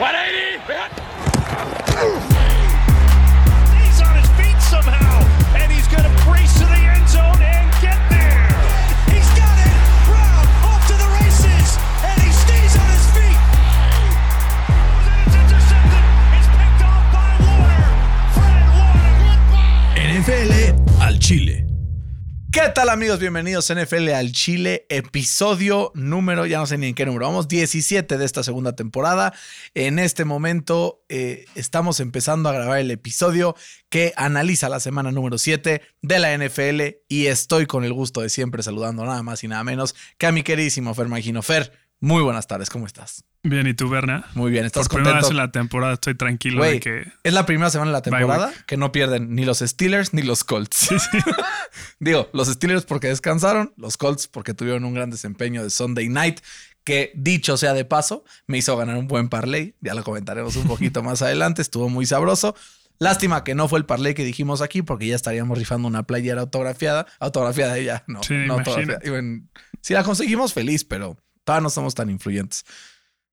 180. ¿Qué tal amigos? Bienvenidos NFL al Chile, episodio número, ya no sé ni en qué número, vamos, 17 de esta segunda temporada. En este momento eh, estamos empezando a grabar el episodio que analiza la semana número 7 de la NFL y estoy con el gusto de siempre saludando nada más y nada menos que a mi queridísimo Fer Magino. Fer, muy buenas tardes, ¿cómo estás? Bien, ¿y tú, Berna? Muy bien, ¿estás Por primera contento? vez en la temporada estoy tranquilo de que... es la primera semana de la temporada que no pierden ni los Steelers ni los Colts. Digo, los Steelers porque descansaron, los Colts porque tuvieron un gran desempeño de Sunday Night, que dicho sea de paso, me hizo ganar un buen parlay. Ya lo comentaremos un poquito más adelante, estuvo muy sabroso. Lástima que no fue el parlay que dijimos aquí porque ya estaríamos rifando una playera autografiada, autografiada ella, no, Sí, no autografiada. si la conseguimos, feliz, pero todavía no somos tan influyentes.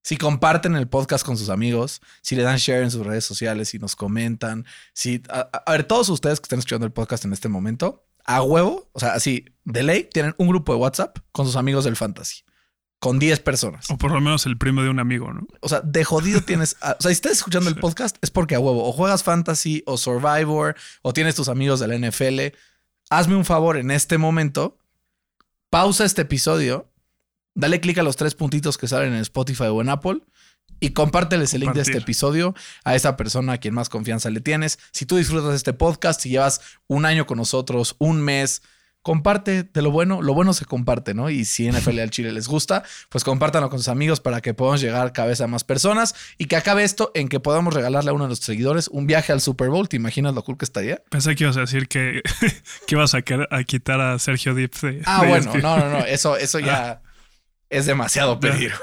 Si comparten el podcast con sus amigos, si le dan share en sus redes sociales, si nos comentan, si... A, ver, todos ustedes que estén escuchando el podcast en este momento, a huevo, o sea, así, de ley, tienen un grupo de WhatsApp con sus amigos del fantasy. Con 10 personas. O por lo menos el primo de un amigo, ¿no? O sea, de jodido tienes... a- o sea, si estás escuchando el podcast es porque a huevo o juegas fantasy o Survivor o tienes tus amigos de la NFL. Hazme un favor en este momento. Pausa este episodio. Dale clic a los tres puntitos que salen en Spotify o en Apple y compárteles el link de este episodio a esa persona a quien más confianza le tienes. Si tú disfrutas de este podcast, si llevas un año con nosotros, un mes, comparte de lo bueno. Lo bueno se comparte, ¿no? Y si NFL al Chile les gusta, pues compártanlo con sus amigos para que podamos llegar cada vez a más personas y que acabe esto en que podamos regalarle a uno de nuestros seguidores un viaje al Super Bowl. ¿Te imaginas lo cool que estaría? Pensé que ibas a decir que, que ibas a, quitar a Sergio Dip de... Ah, de bueno, ESPN. no, no, no, eso, eso ya es demasiado pedir.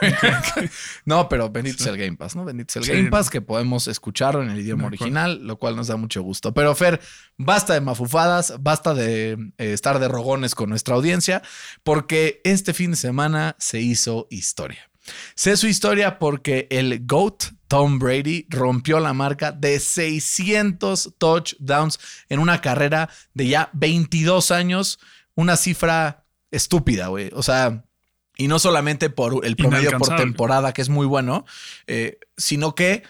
no, pero bendito sea el Game Pass, ¿no? Bendito sea el Sí, Game no. Pass, que podemos escucharlo en el idioma original, lo cual nos da mucho gusto. Pero Fer, basta de mafufadas, basta de eh, estar de rogones con nuestra audiencia, porque este fin de semana se hizo historia. Sé su historia porque el GOAT Tom Brady rompió la marca de 600 touchdowns en una carrera de ya 22 años, una cifra estúpida, güey. O sea, y no solamente por el promedio por temporada, que es muy bueno, eh, sino que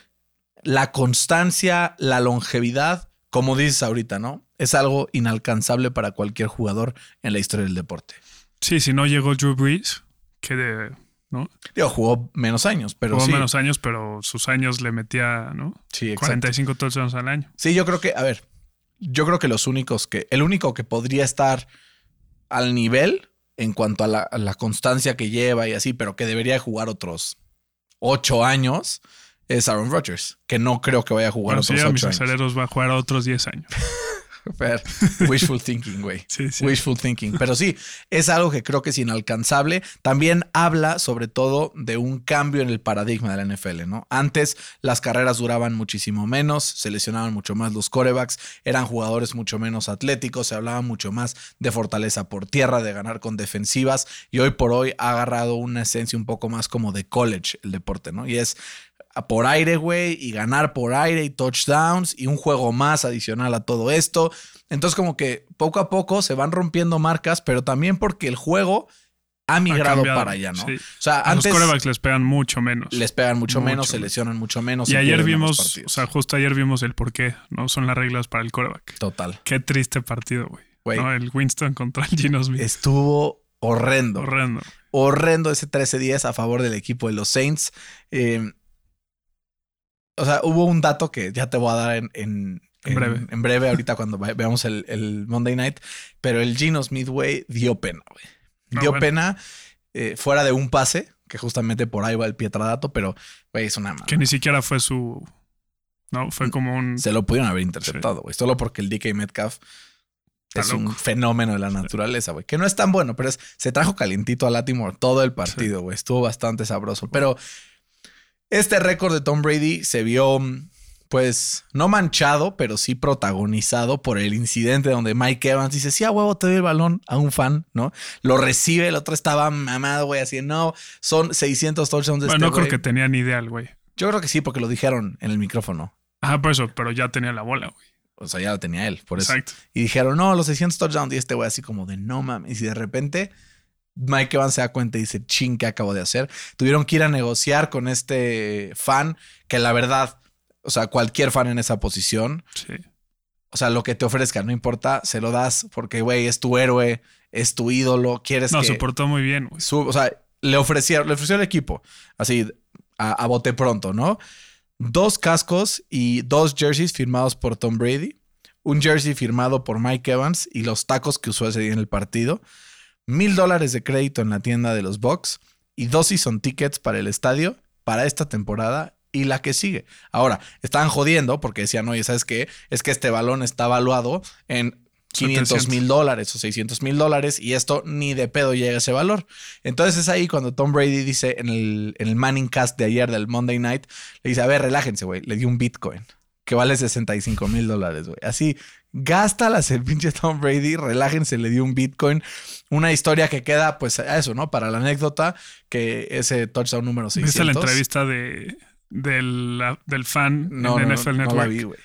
la constancia, la longevidad, como dices ahorita, ¿no? Es algo inalcanzable para cualquier jugador en la historia del deporte. Sí, si no llegó Drew Brees, que de, ¿no? Digo, jugó menos años, pero Jugó sí. menos años, pero sus años le metía, ¿no? Sí, exacto. 45 touchdowns al año. Sí, yo creo que, a ver, yo creo que los únicos que, el único que podría estar al nivel en cuanto a la, a la constancia que lleva y así, pero que debería jugar otros ocho años, es Aaron Rodgers, que no creo que vaya a jugar Bueno, otros mis ocho años. aceleros va a jugar otros 10 años. Fer, wishful thinking, güey. Sí, sí. Wishful thinking. Pero sí, es algo que creo que es inalcanzable. También habla sobre todo de un cambio en el paradigma de la NFL, ¿no? Antes las carreras duraban muchísimo menos, se lesionaban mucho más los corebacks, eran jugadores mucho menos atléticos, se hablaba mucho más de fortaleza por tierra, de ganar con defensivas y hoy por hoy ha agarrado una esencia un poco más como de college el deporte, ¿no? Y es por aire, güey, y ganar por aire y touchdowns y un juego más adicional a todo esto. Entonces como que poco a poco se van rompiendo marcas, pero también porque el juego ha migrado para allá, ¿no? sí. O sea, A antes los corebacks les pegan mucho menos. les pegan mucho, Mucho menos, se lesionan mucho menos. y ayer vimos, o sea, justo ayer vimos el por qué, ¿no? Son las reglas para el coreback. Total. Qué triste partido, güey. Güey. ¿no? El Winston contra el Gino Smith. Estuvo horrendo. horrendo. horrendo ese 13-10 a favor del equipo de los Saints. Eh, o sea, hubo un dato que ya te voy a dar en, en, En breve. En breve, ahorita cuando ve- veamos el, el Monday Night. Pero el Gino Smith, güey, dio pena, güey. Ah, Dio bueno. pena eh, fuera de un pase, que justamente por ahí va el pietradato, pero, güey, es una mala. Que ni siquiera fue su. No, fue como un. Se lo pudieron haber interceptado, güey. Solo porque el DK Metcalf Está es un fenómeno de la naturaleza, güey. Que no es tan bueno, pero es, se trajo calientito a Latimore todo el partido, güey. Estuvo bastante sabroso. Pero este récord de Tom Brady se vio, mm, pues, no manchado, pero sí protagonizado por el incidente donde Mike Evans dice, sí, a huevo, te doy el balón a un fan, ¿no? Lo recibe, el otro estaba mamado, güey, así, no, son 600 touchdowns de Bueno, este no creo güey". que tenía ni idea el güey. Yo creo que sí, porque lo dijeron en el micrófono. Ajá, por eso, pero ya tenía la bola, güey. O sea, ya la tenía él, por eso. Exacto. Y dijeron, no, los 600 touchdowns. Y este güey así como de no mames. Y de repente Mike Evans se da cuenta y dice, ching, ¿qué acabo de hacer? Tuvieron que ir a negociar con este fan que la verdad, o sea, cualquier fan en esa posición, Sí. o sea, lo que te ofrezca, no importa, se lo das porque, güey, es tu héroe, es tu ídolo, quieres No, que... se portó muy bien, güey. o sea, le ofrecieron, le ofreció al equipo, así, a, a bote pronto, ¿no? Dos cascos y dos jerseys firmados por Tom Brady, un jersey firmado por Mike Evans y los tacos que usó ese día en el partido, mil dólares de crédito en la tienda de los Bucks y dos season tickets para el estadio para esta temporada y la que sigue. Ahora, estaban jodiendo porque decían, oye, ¿sabes qué? Es que este balón está evaluado en 500 700. mil dólares o 600 mil dólares y esto ni de pedo llega a ese valor. Entonces es ahí cuando Tom Brady dice en el, en el Manning Cast de ayer del Monday Night, le dice, a ver, relájense, güey, le dio un Bitcoin que vale 65 mil dólares, güey. Así, gástalas el pinche Tom Brady, relájense, le dio un Bitcoin. Una historia que queda, pues, a eso, ¿no? Para la anécdota, que ese touchdown número 600. ¿Viste la entrevista de, del, del fan No, en no, NFL no, no Network? la vi, güey.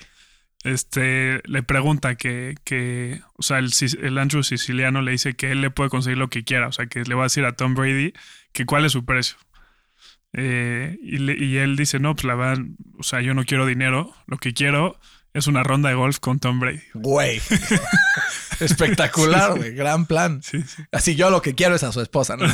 este le pregunta que, que o sea, el, el Andrew Siciliano le dice que él le puede conseguir lo que quiera, o sea, que le va a decir a Tom Brady que cuál es su precio. Eh, y, le- y él dice, no, pues la verdad, o sea, yo no quiero dinero, lo que quiero es una ronda de golf con Tom Brady. Güey. Espectacular, güey. Gran plan. Sí, sí. Así yo lo que quiero es a su esposa, ¿no?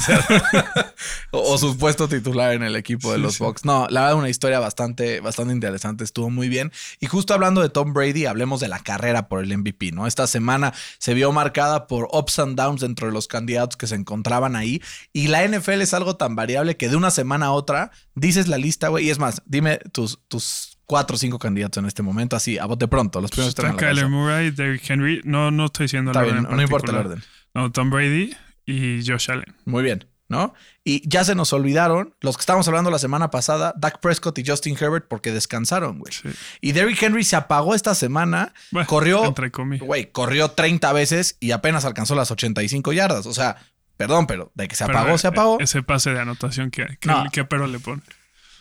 O, o, su puesto titular en el equipo de los. Bucks. No, la verdad, una historia bastante, bastante interesante. Estuvo muy bien. Y justo hablando de Tom Brady, hablemos de la carrera por el MVP, ¿no? Esta semana se vio marcada por ups and downs dentro de los candidatos que se encontraban ahí. Y la NFL es algo tan variable que de una semana a otra dices la lista, güey. Y es más, dime tus, tus cuatro o cinco candidatos en este momento, así, a bote pronto. Los primeros Está están Kyler. Murray, Derrick Henry, no, no estoy diciendo Está el orden bien, en no importa el orden. No, Tom Brady y Josh Allen. Muy bien, ¿no? Y ya se nos olvidaron los que estábamos hablando la semana pasada, Dak Prescott y Justin Herbert, porque descansaron, güey. Sí. Y Derrick Henry se apagó esta semana, Bueno, corrió, güey, corrió 30 veces y apenas alcanzó las 85 yardas. O sea, perdón, pero de que se Pero, apagó, se eh, apagó. Ese pase de anotación que, que, No. que pero le pone.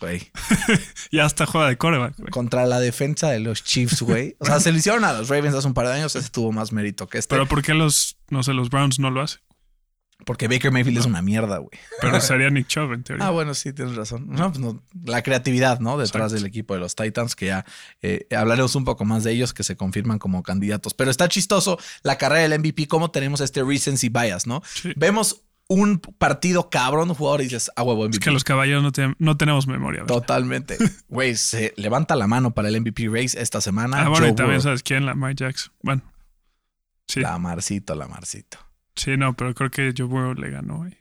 Güey, Ya hasta juega de coreback, güey. contra la defensa de los Chiefs, güey. O sea, se le hicieron a los Ravens hace un par de años, ese tuvo más mérito que este. Pero ¿por qué los, no sé, los Browns no lo hacen? porque Baker Mayfield es una mierda, güey. Pero sería Nick Chubb en teoría. Ah, bueno, sí, tienes razón. No, pues no, la creatividad, ¿no? Detrás Exacto. del equipo de los Titans, que ya eh, hablaremos un poco más de ellos, que se confirman como candidatos. Pero está chistoso la carrera del MVP, cómo tenemos este recency bias, ¿no? Sí. Vemos un partido cabrón, un jugador y dices, ah, huevo, MVP. Es que los caballeros no, te- no tenemos memoria. ¿verdad? Totalmente. Güey, se levanta la mano para el MVP race esta semana. Ah, bueno, Joe y también Burrow. sabes quién, Lamar Jackson. Bueno. Sí, La Marcito, la Marcito. sí, no, pero creo que Joe Burrow le ganó, güey.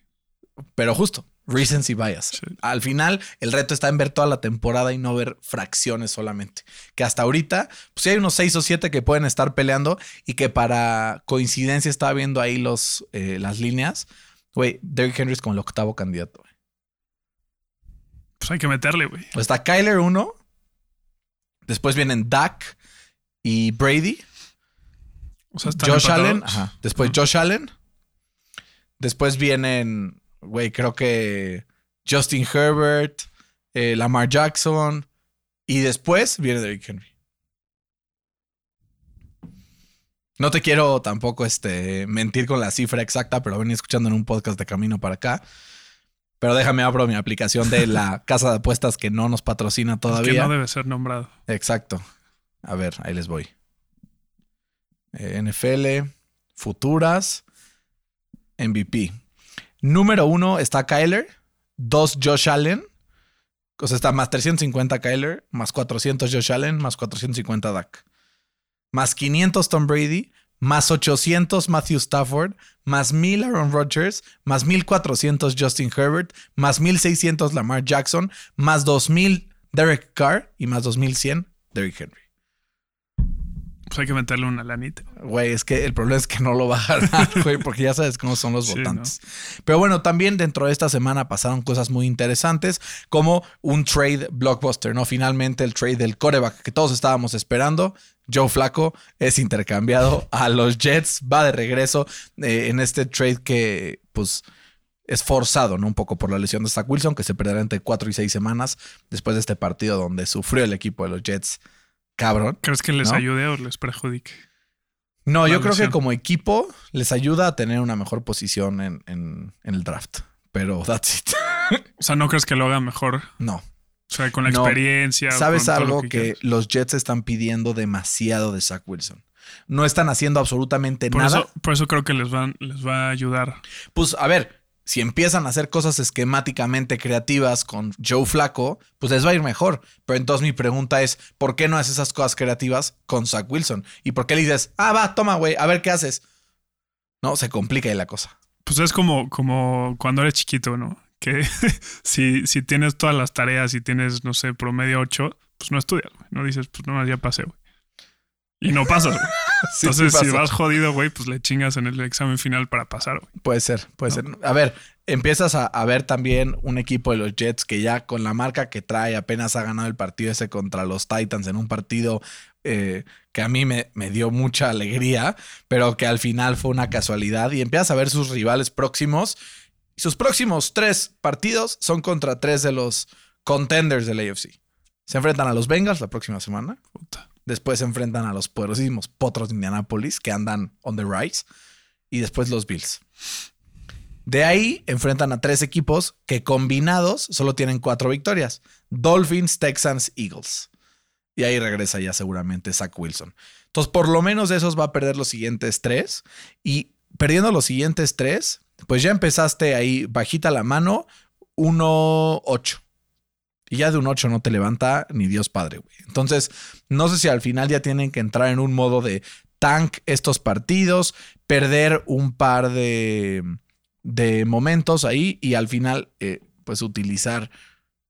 Pero justo, recency bias. Sí. Al final, el reto está en ver toda la temporada y no ver fracciones solamente. Que hasta ahorita, pues sí hay unos seis o siete que pueden estar peleando y que para coincidencia estaba viendo ahí los, eh, las líneas. Güey, Derrick Henry es como el octavo candidato. Pues hay que meterle, güey. Pues está Kyler uno. Después vienen Dak y Brady. O sea, están Josh empatados. Allen. Ajá. Después. Josh Allen. Después vienen, güey, creo que Justin Herbert, eh, Lamar Jackson. Y después viene Derrick Henry. No te quiero tampoco este, mentir con la cifra exacta, pero venía escuchando en un podcast de camino para acá. Pero déjame abro mi aplicación de la casa de apuestas que no nos patrocina todavía. que no debe ser nombrado. Exacto. A ver, ahí les voy. Eh, NFL, futuras, MVP. Número uno está Kyler, dos Josh Allen. O sea, está más 350 Kyler, más 400 Josh Allen, más 450 Dak. Más 500 Tom Brady, más 800 Matthew Stafford, más 1000 Aaron Rodgers, más 1400 Justin Herbert, más 1600 Lamar Jackson, más 2000 Derek Carr y más 2100 Derrick Henry. Pues hay que meterle una lanita. Güey, es que el problema es que no lo va a ganar, güey, porque ya sabes cómo son los Sí, votantes. Pero bueno, también dentro de esta semana pasaron cosas muy interesantes, como un trade blockbuster, ¿no? Finalmente el trade del coreback que todos estábamos esperando. Joe Flaco es intercambiado a los Jets, va de regreso eh, en este trade que, pues, es forzado, ¿no? Un poco por la lesión de Zach Wilson, que se perderá entre cuatro y seis semanas después de este partido donde sufrió el equipo de los Jets. Cabrón. ¿Crees que les ¿No? ayude o les perjudique? No, La yo creo que como equipo les ayuda a tener una mejor posición en, en- en el draft. Pero that's it. O sea, ¿no crees que lo haga mejor? No. O sea, con la No. experiencia. ¿Sabes algo que, los Jets están pidiendo demasiado de Zach Wilson? No están haciendo absolutamente Por nada. eso, por eso creo que les, van, les va a ayudar. Pues a ver, si empiezan a hacer cosas esquemáticamente creativas con Joe Flaco, pues les va a ir mejor. Pero entonces mi pregunta es, ¿por qué no haces esas cosas creativas con Zach Wilson? ¿Y por qué le dices, ah, va, toma, güey, a ver qué haces? No, se complica ahí la cosa. Pues es como, como cuando eres chiquito, ¿no? Que si, si tienes todas las tareas y tienes, no sé, promedio 8, pues no estudias, güey. No dices, pues no, ya pasé, güey. Y no pasas, güey. Sí, Entonces, sí si vas jodido, güey, pues le chingas en el examen final para pasar, güey. Puede ser, puede ser. A ver, empiezas a, a ver también un equipo de los Jets que ya con la marca que trae apenas ha ganado el partido ese contra los Titans en un partido eh, que a mí me, me dio mucha alegría, pero que al final fue una casualidad y empiezas a ver sus rivales próximos. Y sus próximos tres partidos son contra tres de los contenders del AFC. Se enfrentan a los Bengals la próxima semana. Después se enfrentan a los poderosísimos Potros de Indianapolis que andan on the rise. Y después los Bills. De ahí enfrentan a tres equipos que combinados solo tienen cuatro victorias. Dolphins, Texans, Eagles. Y ahí regresa ya seguramente Zach Wilson. Entonces, por lo menos de esos va a perder los siguientes tres. Y perdiendo los siguientes tres, pues ya empezaste ahí bajita la mano, 1-8. Y ya de un 8 no te levanta ni Dios Padre, güey. Entonces, no sé si al final ya tienen que entrar en un modo de tank estos partidos, perder un par de, de momentos ahí y al final, eh, pues utilizar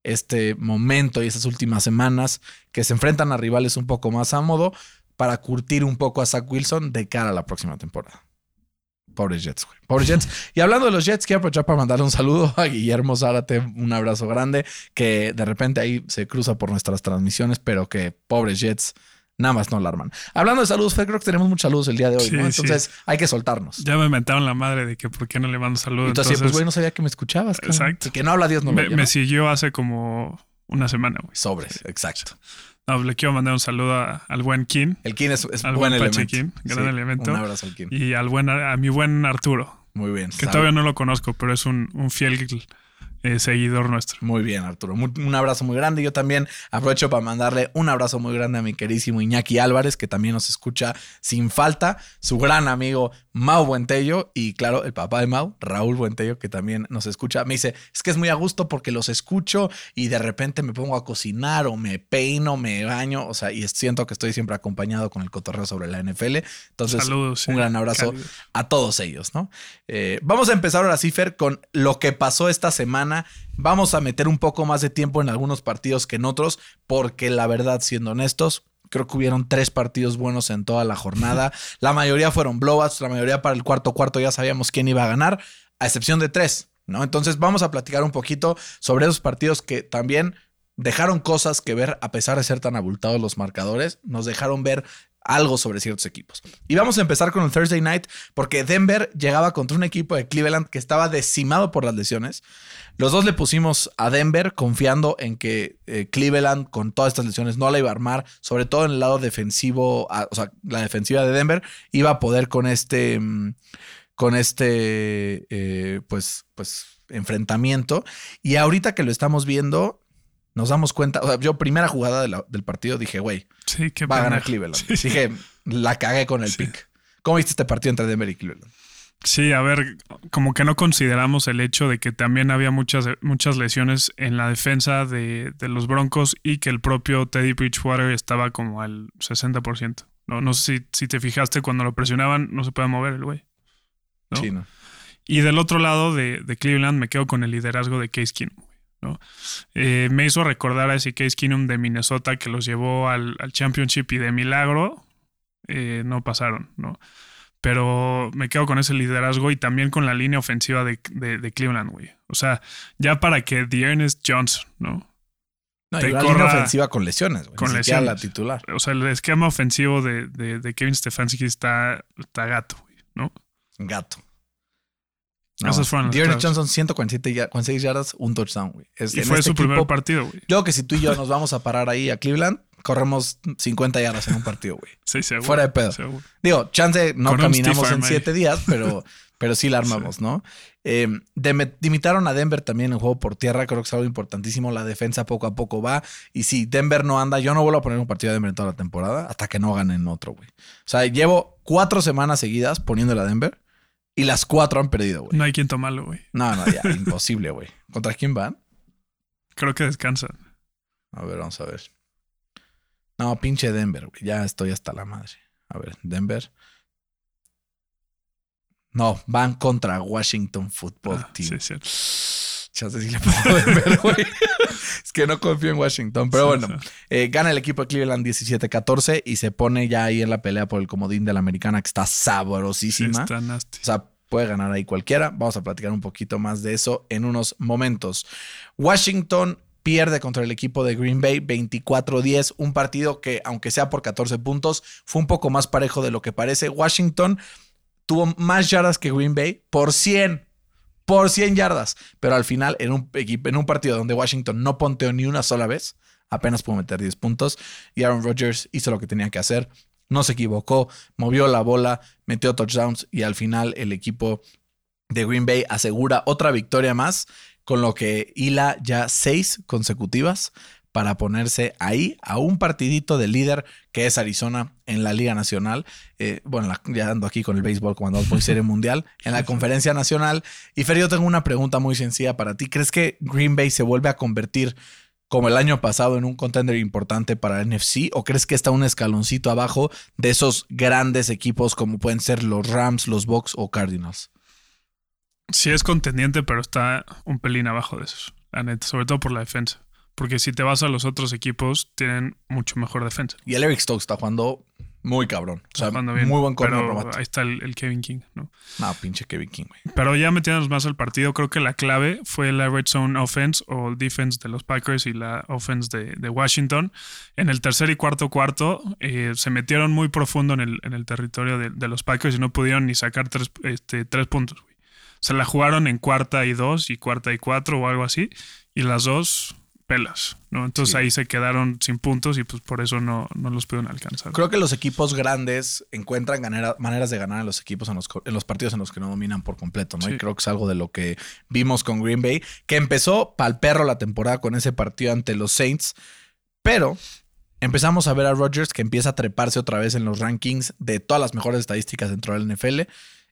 este momento y estas últimas semanas que se enfrentan a rivales un poco más a modo para curtir un poco a Zach Wilson de cara a la próxima temporada. Pobres Jets, güey. Pobres Jets. Y hablando de los Jets, quiero aprovechar para mandarle un saludo a Guillermo Zárate, un abrazo grande, que de repente ahí se cruza por nuestras transmisiones, pero que pobres Jets nada más no alarman. Hablando de saludos, Fer, creo que tenemos muchos saludos el día de hoy, Sí, ¿no? sí. Entonces hay que soltarnos. Ya me mentaron la madre de que por qué no le mando saludos. Entonces, Entonces, pues, güey, no sabía que me escuchabas. cabrón. Exacto. Y que no habla Dios, no me, me siguió hace como una semana, güey. Sobres, exacto. No, le quiero mandar un saludo a- al buen Kim El Kin es, es Al buen buen elemento. Gran elemento. Un abrazo al Kin. y al buen, a mi buen Arturo, Muy bien. que todavía no lo conozco, pero es un, un fiel eh, seguidor nuestro. Muy bien, Arturo. Muy- un abrazo muy grande. Yo también aprovecho para mandarle un abrazo muy grande a mi querísimo Iñaki Álvarez, que también nos escucha sin falta. Su gran amigo Mau Buentello y, claro, el papá de Mau, Raúl Buentello, que también nos escucha. Me dice: Es que es muy a gusto porque los escucho y de repente me pongo a cocinar o me peino, me baño. O sea, y siento que estoy siempre acompañado con el cotorreo sobre la NFL. Entonces, Saludos. un gran abrazo a todos ellos, ¿no? Eh, vamos a empezar ahora sí, Fer, con lo que pasó esta semana. Vamos a meter un poco más de tiempo en algunos partidos que en otros, porque la verdad, siendo honestos, creo que hubieron tres partidos buenos en toda la jornada. La mayoría fueron blowouts, la mayoría para el cuarto cuarto ya sabíamos quién iba a ganar, a excepción de tres, ¿no? Entonces vamos a platicar un poquito sobre esos partidos que también dejaron cosas que ver, a pesar de ser tan abultados los marcadores, nos dejaron ver algo sobre ciertos equipos. Y vamos a empezar con el Thursday Night, porque Denver llegaba contra un equipo de Cleveland que estaba decimado por las lesiones. Los dos le pusimos a Denver confiando en que eh, Cleveland con todas estas lesiones no la iba a armar, sobre todo en el lado defensivo, o sea, la defensiva de Denver iba a poder con este, mm, con este, eh, pues, pues, enfrentamiento. Y ahorita que lo estamos viendo, nos damos cuenta, o sea, yo primera jugada de la- del partido dije, güey, Sí, va a ganar. Cleveland. Dije, la cagué con el Sí. pick. ¿Cómo viste este partido entre Denver y Cleveland? Sí, a ver, como que no consideramos el hecho de que también había muchas, muchas lesiones en la defensa de, de los Broncos y que el propio Teddy Bridgewater estaba como al 60%. No, no sé si, si te fijaste, cuando lo presionaban no se puede mover el güey. ¿no? Sí, ¿no? Y del otro lado de, de Cleveland me quedo con el liderazgo de Case Keenum. Eh, me hizo recordar a ese Case Keenum de Minnesota que los llevó al, al Championship y de milagro eh, no pasaron, ¿no? Pero me quedo con ese liderazgo y también con la línea ofensiva de, de- de Cleveland, güey. O sea, ya para que The Ernest Johnson, ¿no? No, Te y corra- línea ofensiva con lesiones, güey. con Ni lesiones. la titular. O sea, el esquema ofensivo de Kevin Stefanski está, está gato, güey, ¿no? Gato. Esas fueron las Dearness. Johnson, 147 ya- 46 yardas, un touchdown, güey. Es- Y fue este su primer partido, güey. Yo que si tú y yo nos vamos a parar ahí a Cleveland, corremos 50 yardas en un partido, güey. Sí, seguro. Fuera de pedo. seguro. Digo, chance no caminamos en arm ahí. siete días, pero, pero sí la armamos, ¿no? Eh, limitaron a Denver también en juego por tierra, creo que es algo importantísimo. La defensa poco a poco va. Y si Denver no anda, yo no vuelvo a poner un partido de Denver en toda la temporada hasta que no ganen otro, güey. O sea, llevo cuatro semanas seguidas poniéndole a Denver y las cuatro han perdido, güey. No hay quien tomarlo, güey. No, no, ya, imposible, güey. ¿Contra quién van? Creo que descansan. A ver, vamos a ver. No, pinche Denver, güey. Ya estoy hasta la madre. A ver, Denver. No, van contra Washington Football Ah, Team. sí, es cierto. Chance sí le pongo Denver, güey. Es que no confío en Washington. Pero bueno, eh, gana el equipo de Cleveland 17-14 y se pone ya ahí en la pelea por el comodín de la americana que está Sí, sabrosísima. está nasty. O sea, puede ganar ahí cualquiera. Vamos a platicar un poquito más de eso en unos momentos. Washington pierde contra el equipo de Green Bay 24-10, un partido que aunque sea por 14 puntos, fue un poco más parejo de lo que parece. Washington tuvo más yardas que Green Bay por 100. Por 100 yardas. Pero al final, en un, en un partido donde Washington no ponteó ni una sola vez, apenas pudo meter 10 puntos. Y Aaron Rodgers hizo lo que tenía que hacer. No se equivocó, movió la bola, metió touchdowns y al final el equipo de Green Bay asegura otra victoria más, con lo que hila ya seis consecutivas para ponerse ahí a un partidito de líder que es Arizona en la Liga Nacional. Eh, bueno, ya ando aquí con el béisbol como andamos por Serie Mundial, en la Conferencia Nacional. Y Fer, yo tengo una pregunta muy sencilla para ti. ¿Crees que Green Bay se vuelve a convertir como el año pasado en un contender importante para el NFC? ¿O crees que está un escaloncito abajo de esos grandes equipos como pueden ser los Rams, los Bucks o Cardinals? Sí es contendiente, pero está un pelín abajo de esos. Sobre todo por la defensa. Porque si te vas a los otros equipos, tienen mucho mejor defensa. Y el Eric Stokes está jugando muy cabrón. O sea, Está jugando bien, muy buen corner pero ahí está el, el Kevin King, ¿no? No, pinche Kevin King, güey. Pero ya metiéndonos más al partido, creo que la clave fue la red zone offense o el defense de los Packers y la offense de, de Washington. En el tercer y cuarto cuarto eh, se metieron muy profundo en el, en el territorio de, de los Packers y no pudieron ni sacar tres, este, tres puntos. güey. Se la jugaron en cuarta y dos y cuarta y cuatro o algo así. Y las dos pelas, ¿no? Entonces Sí. ahí se quedaron sin puntos y pues por eso no, no los pudieron alcanzar. Creo que los equipos grandes encuentran ganera- maneras de ganar en los equipos en los, co- en los partidos en los que no dominan por completo, ¿no? Y creo que es algo de lo que vimos con Green Bay, que empezó pa'l perro la temporada con ese partido ante los Saints, pero empezamos a ver a Rodgers que empieza a treparse otra vez en los rankings de todas las mejores estadísticas dentro del NFL.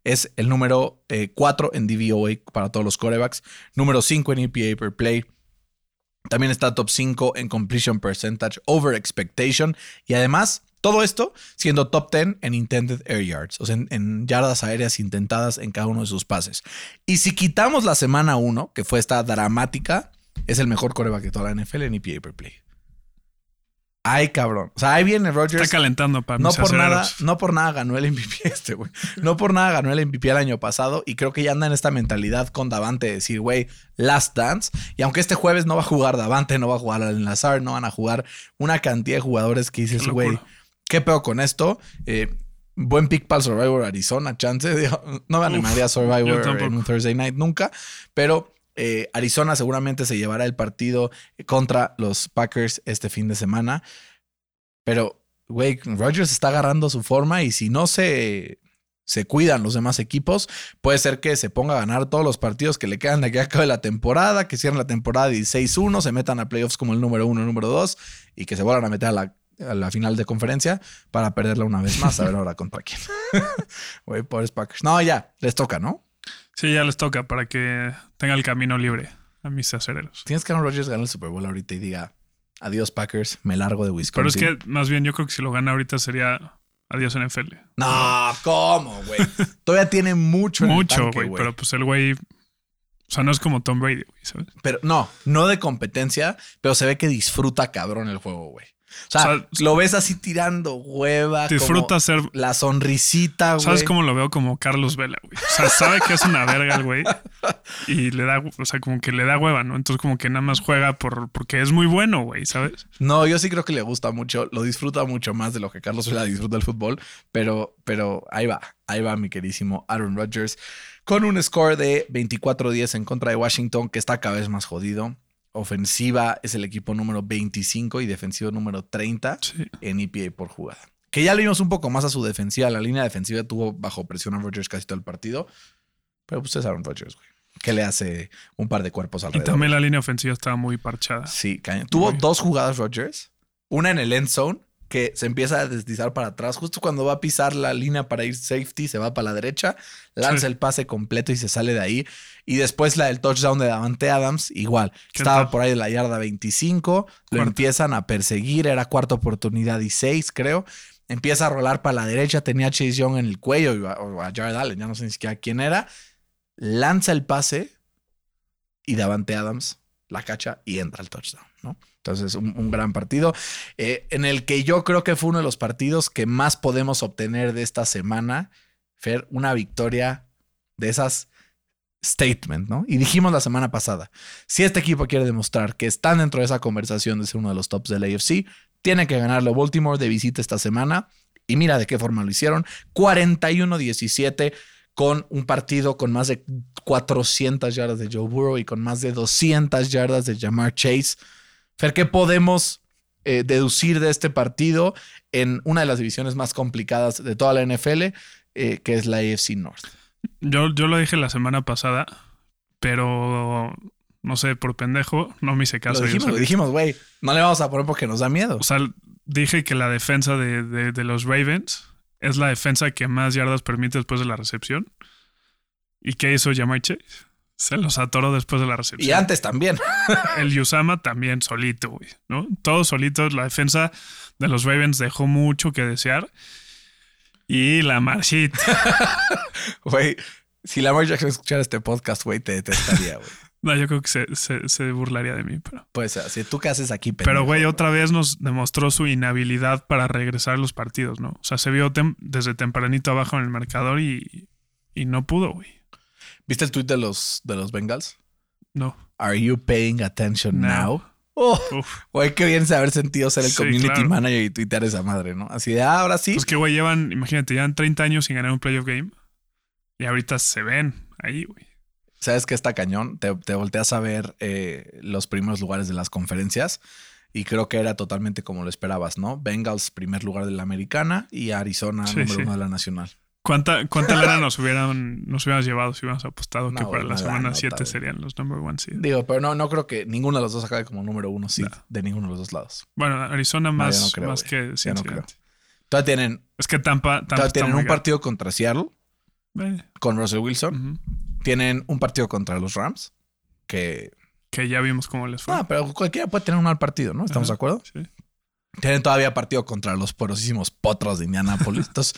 Es el número 4 en DVOA para todos los corebacks, número 5 en EPA per play, también está top 5 en completion percentage over expectation. Y además, todo esto siendo top 10 en intended air yards, o sea, en, yardas aéreas intentadas en cada uno de sus pases. Y si quitamos la semana 1, que fue esta dramática, es el mejor coreback de toda la NFL en EPA per play. Ay, cabrón. O sea, ahí viene Rodgers. Está calentando para No mis por nada, no por nada ganó el MVP este, güey. No por nada ganó el MVP el año pasado y creo que ya anda en esta mentalidad con Davante de decir, güey, last dance. Y aunque este jueves no va a jugar Davante, no va a jugar Allen Lazar, no van a jugar una cantidad de jugadores que dices, güey, ¿qué pedo con esto? Eh, buen pick para el Survivor Arizona, chance. Digo, No me animaría a Survivor en un Thursday night nunca, pero eh, Arizona seguramente se llevará el partido contra los Packers este fin de semana. Pero, güey, Rodgers está agarrando su forma y si no se, se cuidan los demás equipos, puede ser que se ponga a ganar todos los partidos que le quedan de aquí a acabe la temporada, que cierren la temporada 16-1, se metan a playoffs como el número uno, número dos y que se vuelvan a meter a la, a la final de conferencia para perderla una vez más. A ver ahora contra quién. Güey, pobres Packers. No, ya, les toca, ¿no? Sí, ya les toca para que tenga el camino libre a mis acereros. Tienes que Aaron Rodgers ganar el Super Bowl ahorita y diga adiós Packers, me largo de Pero Wisconsin. es que más bien yo creo que si lo gana ahorita sería adiós NFL. No, ¿cómo, güey? Todavía tiene mucho en Mucho, güey. Pero pues el güey. O sea, no es como Tom Brady, güey, ¿sabes? Pero no, no de competencia, pero se ve que disfruta cabrón el juego, güey. O sea, O sea, lo ves así tirando hueva. Disfruta ser. la sonrisita, güey. ¿Sabes cómo lo veo? Como Carlos Vela, güey. O sea, sabe que es una verga el güey. Y le da, o sea, como que le da hueva, ¿no? Entonces, como que nada más juega por, porque es muy bueno, güey, ¿sabes? No, yo sí creo que le gusta mucho, lo disfruta mucho más de lo que Carlos Vela disfruta el fútbol, pero, pero ahí va, ahí va mi queridísimo Aaron Rodgers con un score de 24-10 en contra de Washington que está cada vez más jodido. Ofensiva es el equipo número 25 y defensivo número 30 Sí. en EPA por jugada. Que ya le vimos un poco más a su defensiva. La línea defensiva tuvo bajo presión a Rodgers casi todo el partido. Pero pues es Aaron Rodgers, güey. Que le hace un par de cuerpos Y alrededor. también la línea ofensiva estaba muy parchada. Sí, cañón. Tuvo Muy. dos jugadas Rodgers. Una en el end zone, que se empieza a deslizar para atrás. Justo cuando va a pisar la línea para ir safety, se va para la derecha, lanza Sí. el pase completo y se sale de ahí. Y después la del touchdown de Davante Adams, igual. ¿Qué Estaba tal? por ahí de la yarda 25, lo empiezan a perseguir, era cuarta oportunidad y seis, creo. Empieza a rolar para la derecha, tenía a Chase Young en el cuello o a, o a Jared Allen, ya no sé ni siquiera quién era. Lanza el pase y Davante Adams la cacha y entra el touchdown, Entonces, un, un gran partido eh, en el que yo creo que fue uno de los partidos que más podemos obtener de esta semana. Fer, una victoria de esas statement, ¿no? Y dijimos la semana pasada, si este equipo quiere demostrar que están dentro de esa conversación de ser uno de los tops del AFC, tiene que ganarle a Baltimore de visita esta semana. Y mira de qué forma lo hicieron. 41-17 con un partido con más de 400 yardas de Joe Burrow y con más de 200 yardas de Jamar Chase. Fer, ¿qué podemos eh, deducir de este partido en una de las divisiones más complicadas de toda la NFL, eh, que es la AFC North? Yo, yo lo dije la semana pasada, pero no sé, por pendejo, no me hice caso. lo dijimos, lo dijimos, güey. No le vamos a poner porque nos da miedo. O sea, dije que la defensa de, de- de los Ravens es la defensa que más yardas permite después de la recepción. ¿Y qué hizo Jamar Chase? Se los atoró después de la recepción. Y antes también. El Yusama también solito, güey, ¿no? Todos solitos. La defensa de los Ravens dejó mucho que desear. Y la Marchit. Güey, si Lamar Jackson escuchara este podcast, güey, te detestaría, güey. No, yo creo que se, se- se burlaría de mí, pero. Pues así, ¿tú qué haces aquí, Pero, pendejo? güey, otra vez nos demostró su inhabilidad para regresar a los partidos, ¿no? O sea, se vio tem- desde tempranito abajo en el marcador y, y no pudo, güey. ¿Viste el tweet de los, de los Bengals? No. Are you paying attention No. now? Oh, güey, qué bien saber sentido ser el Sí, community claro. manager y tuitear esa madre, ¿no? Así de, ah, ahora sí. Pues que, güey, llevan, imagínate, llevan 30 años sin ganar un playoff game. Y ahorita se ven ahí, güey. ¿Sabes qué está cañón? Te, te volteas a ver eh, los primeros lugares de las conferencias y creo que era totalmente como lo esperabas, ¿no? Bengals, primer lugar de la americana y Arizona, Sí, número sí. uno de la nacional. ¿Cuánta, cuánta lana nos hubieran, nos hubiéramos llevado si hubiéramos apostado No, que para la semana granota, 7 güey. serían los number one seed? Digo, pero no, no creo que ninguno de los dos acabe como número uno, No. de ninguno de los dos lados. Bueno, Arizona No, más, creo, más que Cincinnati. Todavía tienen, Es que Tampa, Tampa todavía tienen un partido contra Seattle. Eh, con Russell Wilson. Tienen un partido contra los Rams, que... Que ya vimos cómo les fue. Ah, pero cualquiera puede tener un mal partido, ¿no? ¿Estamos de acuerdo? Sí. Tienen todavía partido contra los porosísimos potros de Indianápolis. Entonces,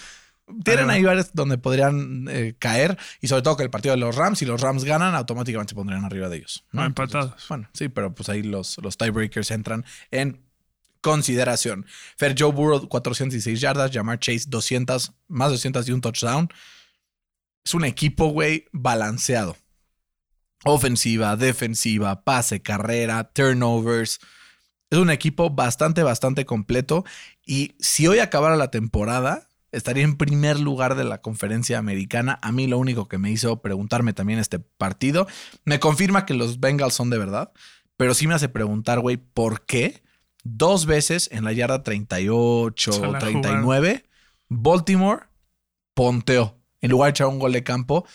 tienen Ahí ahí va. varios donde podrían eh, caer. Y sobre todo que el partido de los Rams, si los Rams ganan, automáticamente se pondrían arriba de ellos. ¿no? Entonces, empatados. bueno, sí, pero pues ahí los, los tiebreakers entran en consideración. Fer Joe Burrow, 416 yardas. Jamar Chase, 200, más de 200 y un touchdown. Es un equipo, güey, balanceado. Ofensiva, defensiva, pase, carrera, turnovers. Es un equipo bastante, bastante completo. Y si hoy acabara la temporada, estaría en primer lugar de la conferencia americana. A mí lo único que me hizo preguntarme también este partido, me confirma que los Bengals son de verdad, pero sí me hace preguntar, güey, ¿por qué? Dos veces en la yarda 38 Se o la 39, Baltimore ponteó en lugar de echar un gol de campo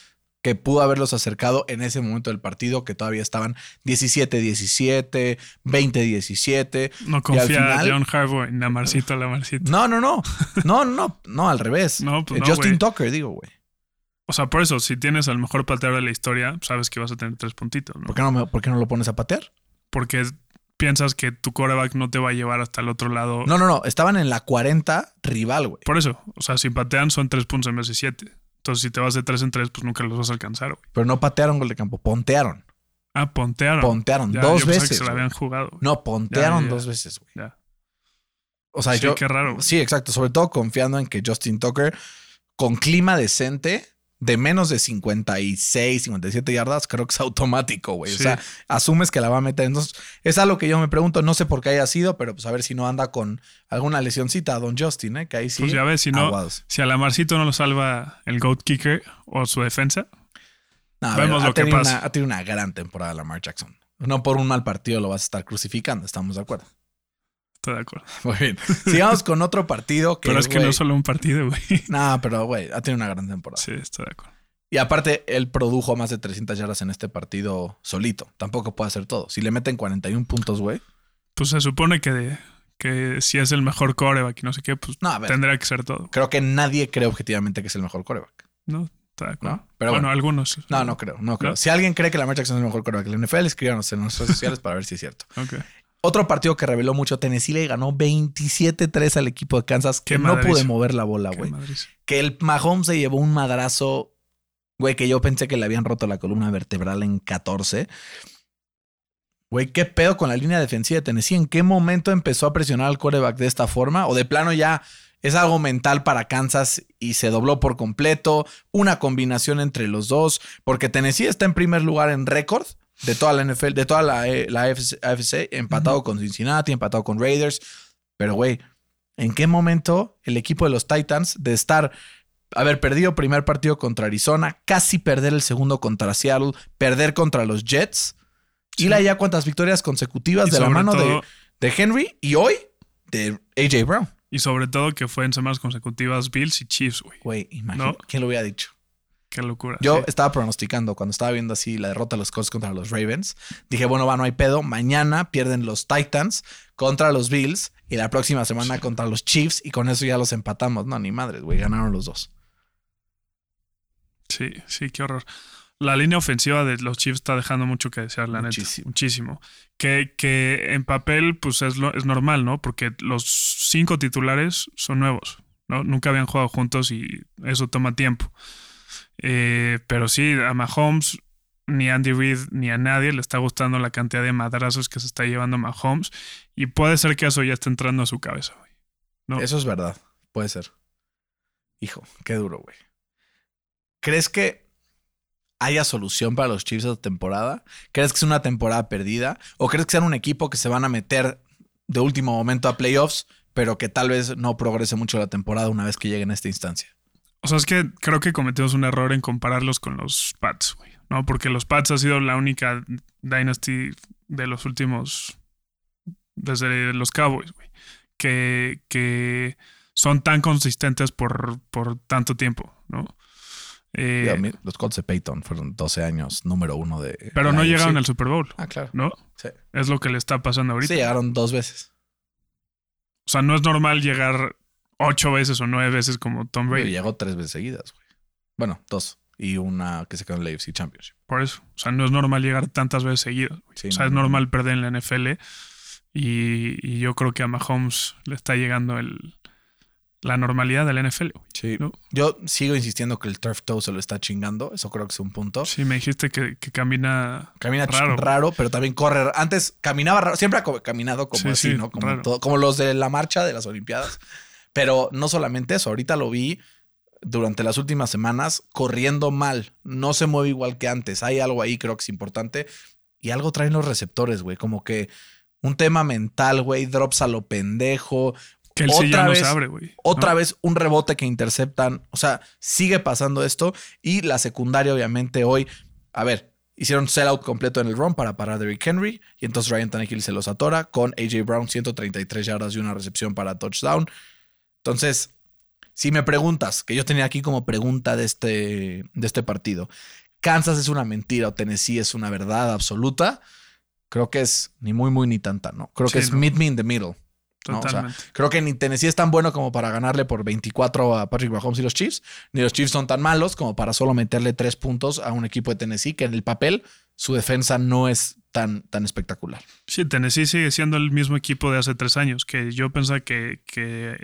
que pudo haberlos acercado en ese momento del partido, que todavía estaban 17-17, 20-17. No confía final- John Harbaugh en Lamarcito, Lamarcito. No, no, no. No, no, no, al revés. No, pues no, Justin. Tucker, digo, güey. O sea, por eso, si tienes al mejor pateador de la historia, sabes que vas a tener tres puntitos, ¿no? ¿Por qué no, me- por qué no lo pones a patear? Porque piensas que tu quarterback no te va a llevar hasta el otro lado. No, no, no. Estaban en la 40 rival, güey. Por eso, o sea, si patean son tres puntos en vez de siete. Entonces, si te vas de tres en tres, pues nunca los vas a alcanzar, güey. Pero no patearon gol de campo, pontearon. Ah, pontearon. Pontearon Ya, dos yo veces. Que se la güey. habían jugado. No, pontearon Ya, ya, ya. dos veces, güey. Ya. O sea, Sí, yo. qué raro. Sí, exacto. Sobre todo confiando en que Justin Tucker, con clima decente, de menos de 56, 57 yardas, creo que es automático, güey. Sí. O sea, asumes que la va a meter. Entonces, es algo que yo me pregunto. No sé por qué haya sido, pero pues a ver si no anda con alguna lesioncita a Don Justin, ¿eh? Que ahí sí. Pues ya ves, si no, aguados. si a la Marcito no lo salva el GOAT Kicker o su defensa, No, ver, Vemos lo que pasa. Una, ha tenido una gran temporada Lamar Jackson. No por un mal partido lo vas a estar crucificando, estamos de acuerdo. Estoy de acuerdo. Muy bien. Sigamos con otro partido que. Pero es que no es solo un partido, güey. No, pero güey, ha tenido una gran temporada. Sí, estoy de acuerdo. Y aparte, él produjo más de 300 yardas en este partido solito. Tampoco puede hacer todo. Si le meten 41 puntos, güey. Pues se supone que, que si es el mejor coreback y no sé qué, pues No, tendrá que ser todo. Creo que nadie cree objetivamente que es el mejor coreback. No, estoy de acuerdo. ¿No? Pero bueno, bueno. algunos. No, no creo, no creo. ¿No? Si alguien cree que Lamar Jackson es el mejor coreback de la NFL, escríbanos en nuestras redes sociales para ver si es cierto. Ok. Otro partido que reveló mucho, Tennessee le ganó 27-3 al equipo de Kansas que Qué no pude mover la bola, güey. Que el Mahomes se llevó un madrazo, güey, que yo pensé que le habían roto la columna vertebral en 14. Güey, ¿qué pedo con la línea defensiva de Tennessee? ¿En qué momento empezó a presionar al quarterback de esta forma? ¿O de plano ya es algo mental para Kansas y se dobló por completo? Una combinación entre los dos, porque Tennessee está en primer lugar en récord de toda la NFL, de toda la, eh, la AFC, empatado con Cincinnati, empatado con Raiders. Pero, güey, ¿en qué momento el equipo de los Titans de estar haber perdido primer partido contra Arizona, casi perder el segundo contra Seattle, perder contra los Jets. Y la ya cuántas victorias consecutivas Y de la mano de, de Henry y hoy de AJ Brown. Y sobre todo que fue en semanas consecutivas Bills y Chiefs, güey. Güey, imagínate. No. ¿Quién lo hubiera dicho? Qué locura. Yo sí. estaba pronosticando cuando estaba viendo así la derrota de los Colts contra los Ravens. Dije, bueno, va, no hay pedo. Mañana pierden los Titans contra los Bills y la próxima semana contra los Chiefs y con eso ya los empatamos. No, ni madres, güey, ganaron los dos. Sí, sí, qué horror. La línea ofensiva de los Chiefs está dejando mucho que desear, la Muchísimo. neta. Muchísimo. Que, que en papel, pues es, lo- es normal, ¿no? Porque los cinco titulares son nuevos, ¿no? Nunca habían jugado juntos y eso toma tiempo. Eh, pero sí, a Mahomes, ni Andy Reid, ni a nadie le está gustando la cantidad de madrazos que se está llevando Mahomes. Y puede ser que eso ya esté entrando a su cabeza, güey. No. Eso es verdad. Puede ser. Hijo, qué duro, güey. ¿Crees que haya solución para los Chiefs esta temporada? ¿Crees que es una temporada perdida? ¿O crees que sean un equipo que se van a meter de último momento a playoffs, pero que tal vez no progrese mucho la temporada una vez que lleguen a esta instancia? O sea, es que creo que cometimos un error en compararlos con los Pats, güey. ¿No? Porque los Pats ha sido la única dynasty de los últimos. Desde los Cowboys, güey. Que, que son tan consistentes por, por tanto tiempo, ¿no? Eh, mí, los Colts de Peyton fueron 12 años número uno de. pero no llegaron al Super Bowl, Ah, claro. ¿no? Sí. Es lo que le está pasando ahorita. Sí, llegaron dos veces. O sea, no es normal llegar ocho veces o nueve veces como Tom Brady. llegó tres veces seguidas, güey. Bueno, dos. Y una que se quedó en la AFC Championship. Por eso. O sea, no es normal llegar tantas veces seguidas. güey. Sí, o sea, no, es no, normal perder en la NFL. Y, y yo creo que a Mahomes le está llegando el, la normalidad de la NFL. güey. Sí. ¿no? Yo sigo insistiendo que el turf toe se lo está chingando. Eso creo que es un punto. Sí, me dijiste que, que camina. Camina Raro. raro. pero también corre. Antes caminaba raro. Siempre ha caminado como Sí, así, sí, ¿no? Como, todo- como los de la marcha de las Olimpiadas. Pero no solamente eso. Ahorita lo vi durante las últimas semanas corriendo mal. No se mueve igual que antes. Hay algo ahí, creo que es importante. Y algo traen los receptores, güey. Como que un tema mental, güey. Drops a lo pendejo. Que sí Otra vez- abre, güey. Otra ¿no? vez un rebote que interceptan. O sea, sigue pasando esto. Y la secundaria, obviamente, hoy. A ver, hicieron sellout completo en el run para parar a Derrick Henry. Y entonces Ryan Tannehill se los atora con AJ Brown, 133 yardas y una recepción para touchdown. Entonces, si me preguntas, que yo tenía aquí como pregunta de este, de este partido, ¿Kansas es una mentira o Tennessee es una verdad absoluta? Creo que es ni muy, muy ni tanta, ¿no? Creo que es no. meet me in the middle. ¿no? O sea. Creo que ni Tennessee es tan bueno como para ganarle por 24 a Patrick Mahomes y los Chiefs, ni los Chiefs son tan malos como para solo meterle tres puntos a un equipo de Tennessee que en el papel su defensa no es tan, tan espectacular. Sí, Tennessee sigue siendo el mismo equipo de hace tres años. Que yo pensaba que, que,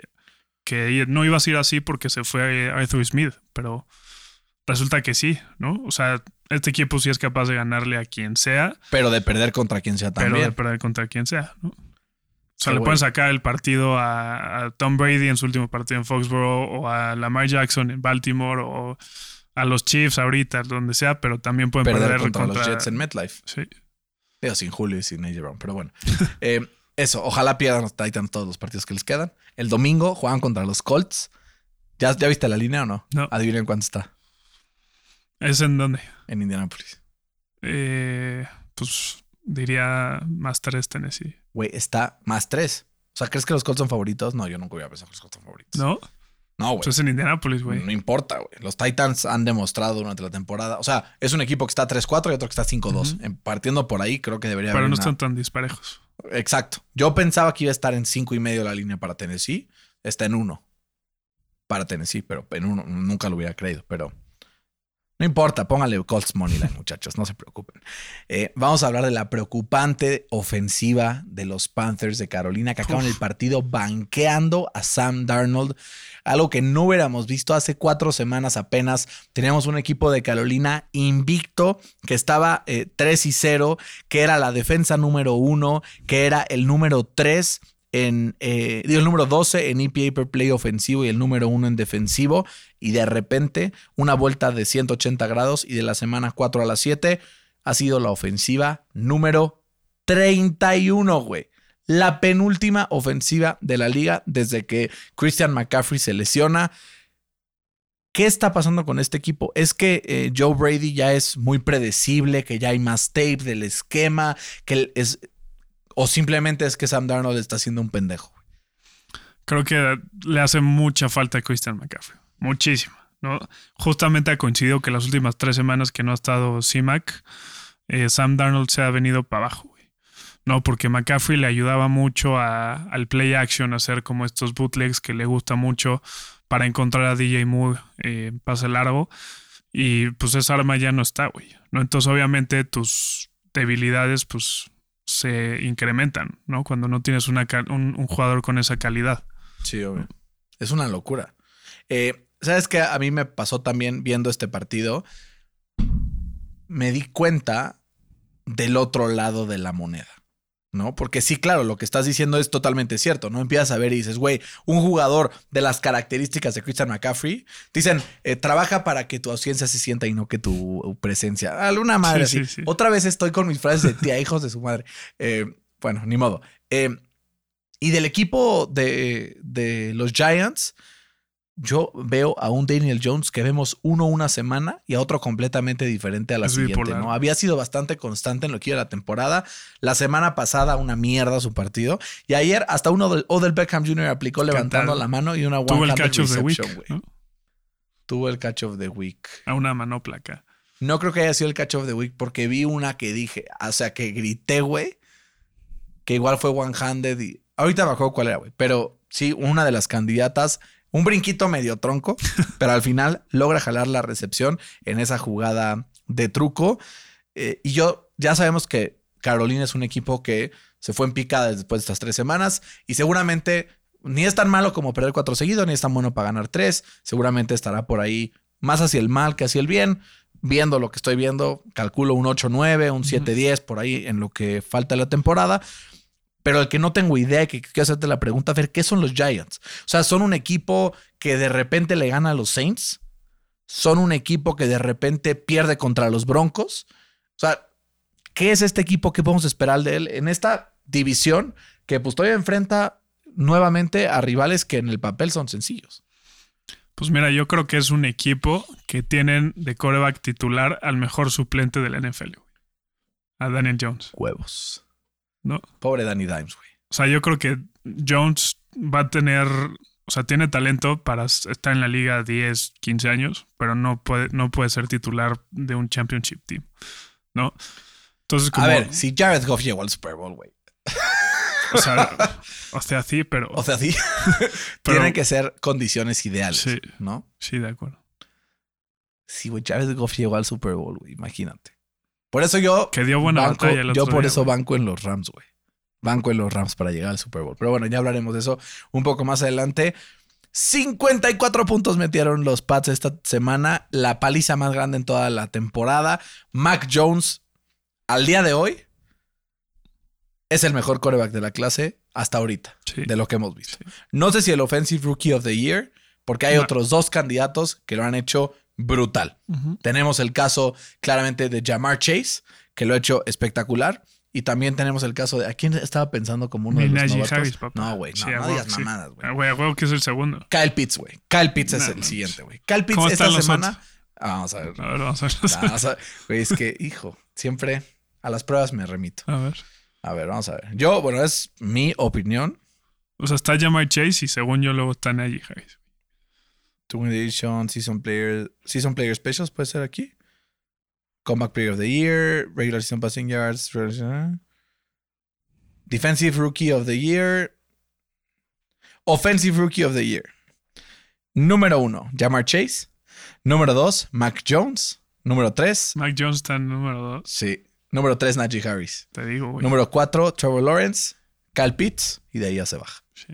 que no iba a ser así porque se fue Arthur Smith, pero resulta que sí, ¿no? O sea, este equipo sí es capaz de ganarle a quien sea, Pero de perder contra quien sea pero también. de perder contra quien sea, ¿no? O sea, Sí, le pueden sacar el partido a, a Tom Brady en su último partido en Foxborough o a Lamar Jackson en Baltimore o a los Chiefs ahorita, donde sea, pero también pueden Perder perder, contra, los Jets en MetLife. Sí. Digo, sin Julio y sin AJ Brown, pero bueno. Eh, eso, ojalá pierdan los Titans todos los partidos que les quedan. El domingo juegan contra los Colts. ¿Ya, ya viste la línea o no? No. Adivinen cuánto está ¿Es en dónde? en Indianapolis. Eh, pues diría más tres Tennessee. Güey, está más tres. O sea, ¿crees que los Colts son favoritos? No, yo nunca hubiera pensado que los Colts son favoritos. ¿No? No, güey. Pues es en Indianapolis, güey. No importa, güey. Los Titans han demostrado durante la temporada. O sea, es un equipo que está 3-4 y otro que está 5-2. Ujú. En- Partiendo por ahí, creo que debería pero haber. no una- están tan disparejos. Exacto. Yo pensaba que iba a estar en 5 y medio la línea para Tennessee. Está en 1 para Tennessee, pero en 1 nunca lo hubiera creído. Pero no importa, póngale Colts Moneyline, muchachos, no se preocupen. Eh, vamos a hablar de la preocupante ofensiva de los Panthers de Carolina que acaban el partido banqueando a Sam Darnold. Algo que no hubiéramos visto hace cuatro semanas apenas. Teníamos un equipo de Carolina invicto que estaba eh, 3 y 0, que era la defensa número uno, que era el número 3 en, eh, el número 12 en EPA per play ofensivo y el número 1 en defensivo. Y de repente, una vuelta de 180 grados y de la semana 4 a la 7 ha sido la ofensiva número 31, güey. La penúltima ofensiva de la liga desde que Christian McCaffrey se lesiona. ¿Qué está pasando con este equipo? Es que eh, Joe Brady ya es muy predecible, que ya hay más tape del esquema, que es. O simplemente es que Sam Darnold está haciendo un pendejo. Creo que le hace mucha falta a Christian McCaffrey. Muchísima. ¿no? Justamente ha coincidido que las últimas tres semanas que no ha estado CMAC, eh, Sam Darnold se ha venido para abajo. No, porque McCaffrey le ayudaba mucho a- al play action, a hacer como estos bootlegs que le gusta mucho para encontrar a DJ Moore eh, pase largo. Y pues esa arma ya no está, güey. ¿no? Entonces, obviamente, tus debilidades, pues se incrementan, ¿no? Cuando no tienes un jugador con esa calidad. Sí, obvio. Es una locura. Eh, ¿Sabes qué? A mí me pasó también viendo este partido. Me di cuenta del otro lado de la moneda. ¿No? Porque sí, claro, lo que estás diciendo es totalmente cierto, ¿no? Empiezas a ver y dices, güey, un jugador de las características de Christian McCaffrey, dicen, eh, trabaja para que tu ausencia se sienta y no que tu presencia. Alguna madre Sí, sí, sí. Otra vez estoy con mis frases de tía, hijos de su madre. Eh, bueno, ni modo. Eh, y del equipo de, de los Giants, yo veo a un Daniel Jones que vemos uno una semana y a otro completamente diferente a la Es siguiente, bipolar. ¿no? Había sido bastante constante en lo que iba la temporada. La semana pasada, una mierda su partido. Y ayer, hasta uno del Odell Beckham Jr. aplicó levantando la mano y una Tuvo el catch of the week. ¿no? Tuvo el catch of the week. A una manopla acá. No creo que haya sido el catch of the week porque vi una que dije, o sea, que grité, güey, que igual fue one-handed y ahorita me acuerdo cuál era, güey, pero sí, una de las candidatas, un brinquito medio tronco, pero al final logra jalar la recepción en esa jugada de truco. Eh, y yo, ya sabemos que Carolina es un equipo que se fue en picada después de estas tres semanas y seguramente ni es tan malo como perder cuatro seguidos, ni es tan bueno para ganar tres. Seguramente estará por ahí más hacia el mal que hacia el bien. Viendo lo que estoy viendo, calculo un 8-9, un 7-10 por ahí en lo que falta la temporada. Pero el que no tengo idea y que quiero hacerte la pregunta, a ver, ¿qué son los Giants? O sea, ¿son un equipo que de repente le gana a los Saints? ¿Son un equipo que de repente pierde contra los Broncos? O sea, ¿qué es este equipo? ¿Qué podemos esperar de él en esta división que pues todavía enfrenta nuevamente a rivales que en el papel son sencillos? Pues mira, yo creo que es un equipo que tienen de coreback titular al mejor suplente del NFL. A Daniel Jones, Huevos. ¿No? Pobre Danny Dimes, güey. O sea, yo creo que Jones va a tener, o sea, tiene talento para estar en la liga 10, 15 años, pero no puede, no puede ser titular de un championship team, ¿no? Entonces, como, A ver, si Jared Goff llegó al Super Bowl, güey. o sea, o sea, sí, pero, O sea, sí. Pero- Tienen que ser condiciones ideales, Sí. ¿no? sí, de acuerdo. Sí, güey, Jared Goff llegó al Super Bowl, güey, imagínate. Por eso yo Que dio buena banco, batalla el yo por día, eso banco en los Rams, güey. Banco en los Rams para llegar al Super Bowl. Pero bueno, ya hablaremos de eso un poco más adelante. 54 puntos metieron los Pats esta semana, la paliza más grande en toda la temporada. Mac Jones, al día de hoy, es el mejor coreback de la clase, hasta ahorita, Sí. de lo que hemos visto. No sé si el Offensive Rookie of the Year, porque hay No. otros dos candidatos que lo han hecho brutal. Tenemos el caso claramente de Jamar Chase, que lo ha hecho espectacular. Y también tenemos el caso de. ¿A quién estaba pensando como uno de los Najee novatos? Harris, papá. No, güey, no, Sí, no huevo, digas sí. mamadas, güey. Ah, Güey, huevo que es el segundo. Kyle Pitts, güey. Kyle Pitts es el no, siguiente, güey. Kyle Pitts ¿Cómo esta semana. Ah, vamos a ver. A ver, vamos a ver. Vamos a ver. Güey, es que, hijo, siempre a las pruebas me remito. A ver. A ver, vamos a ver. Yo, bueno, es mi opinión. O sea, está Jamar Chase y según yo luego está Najee Harris. To win the edition, season player, season player specials puede ser aquí. Comeback player of the year, regular season passing yards, defensive rookie of the year, offensive rookie of the year. Número uno, Jamar Chase. Número dos, Mac Jones. Número tres, Mike Jones está en número dos. sí. Número tres, Najee Harris. Te digo, güey. Número cuatro, Trevor Lawrence. Kyle Pitts. Y de ahí ya se baja. Sí.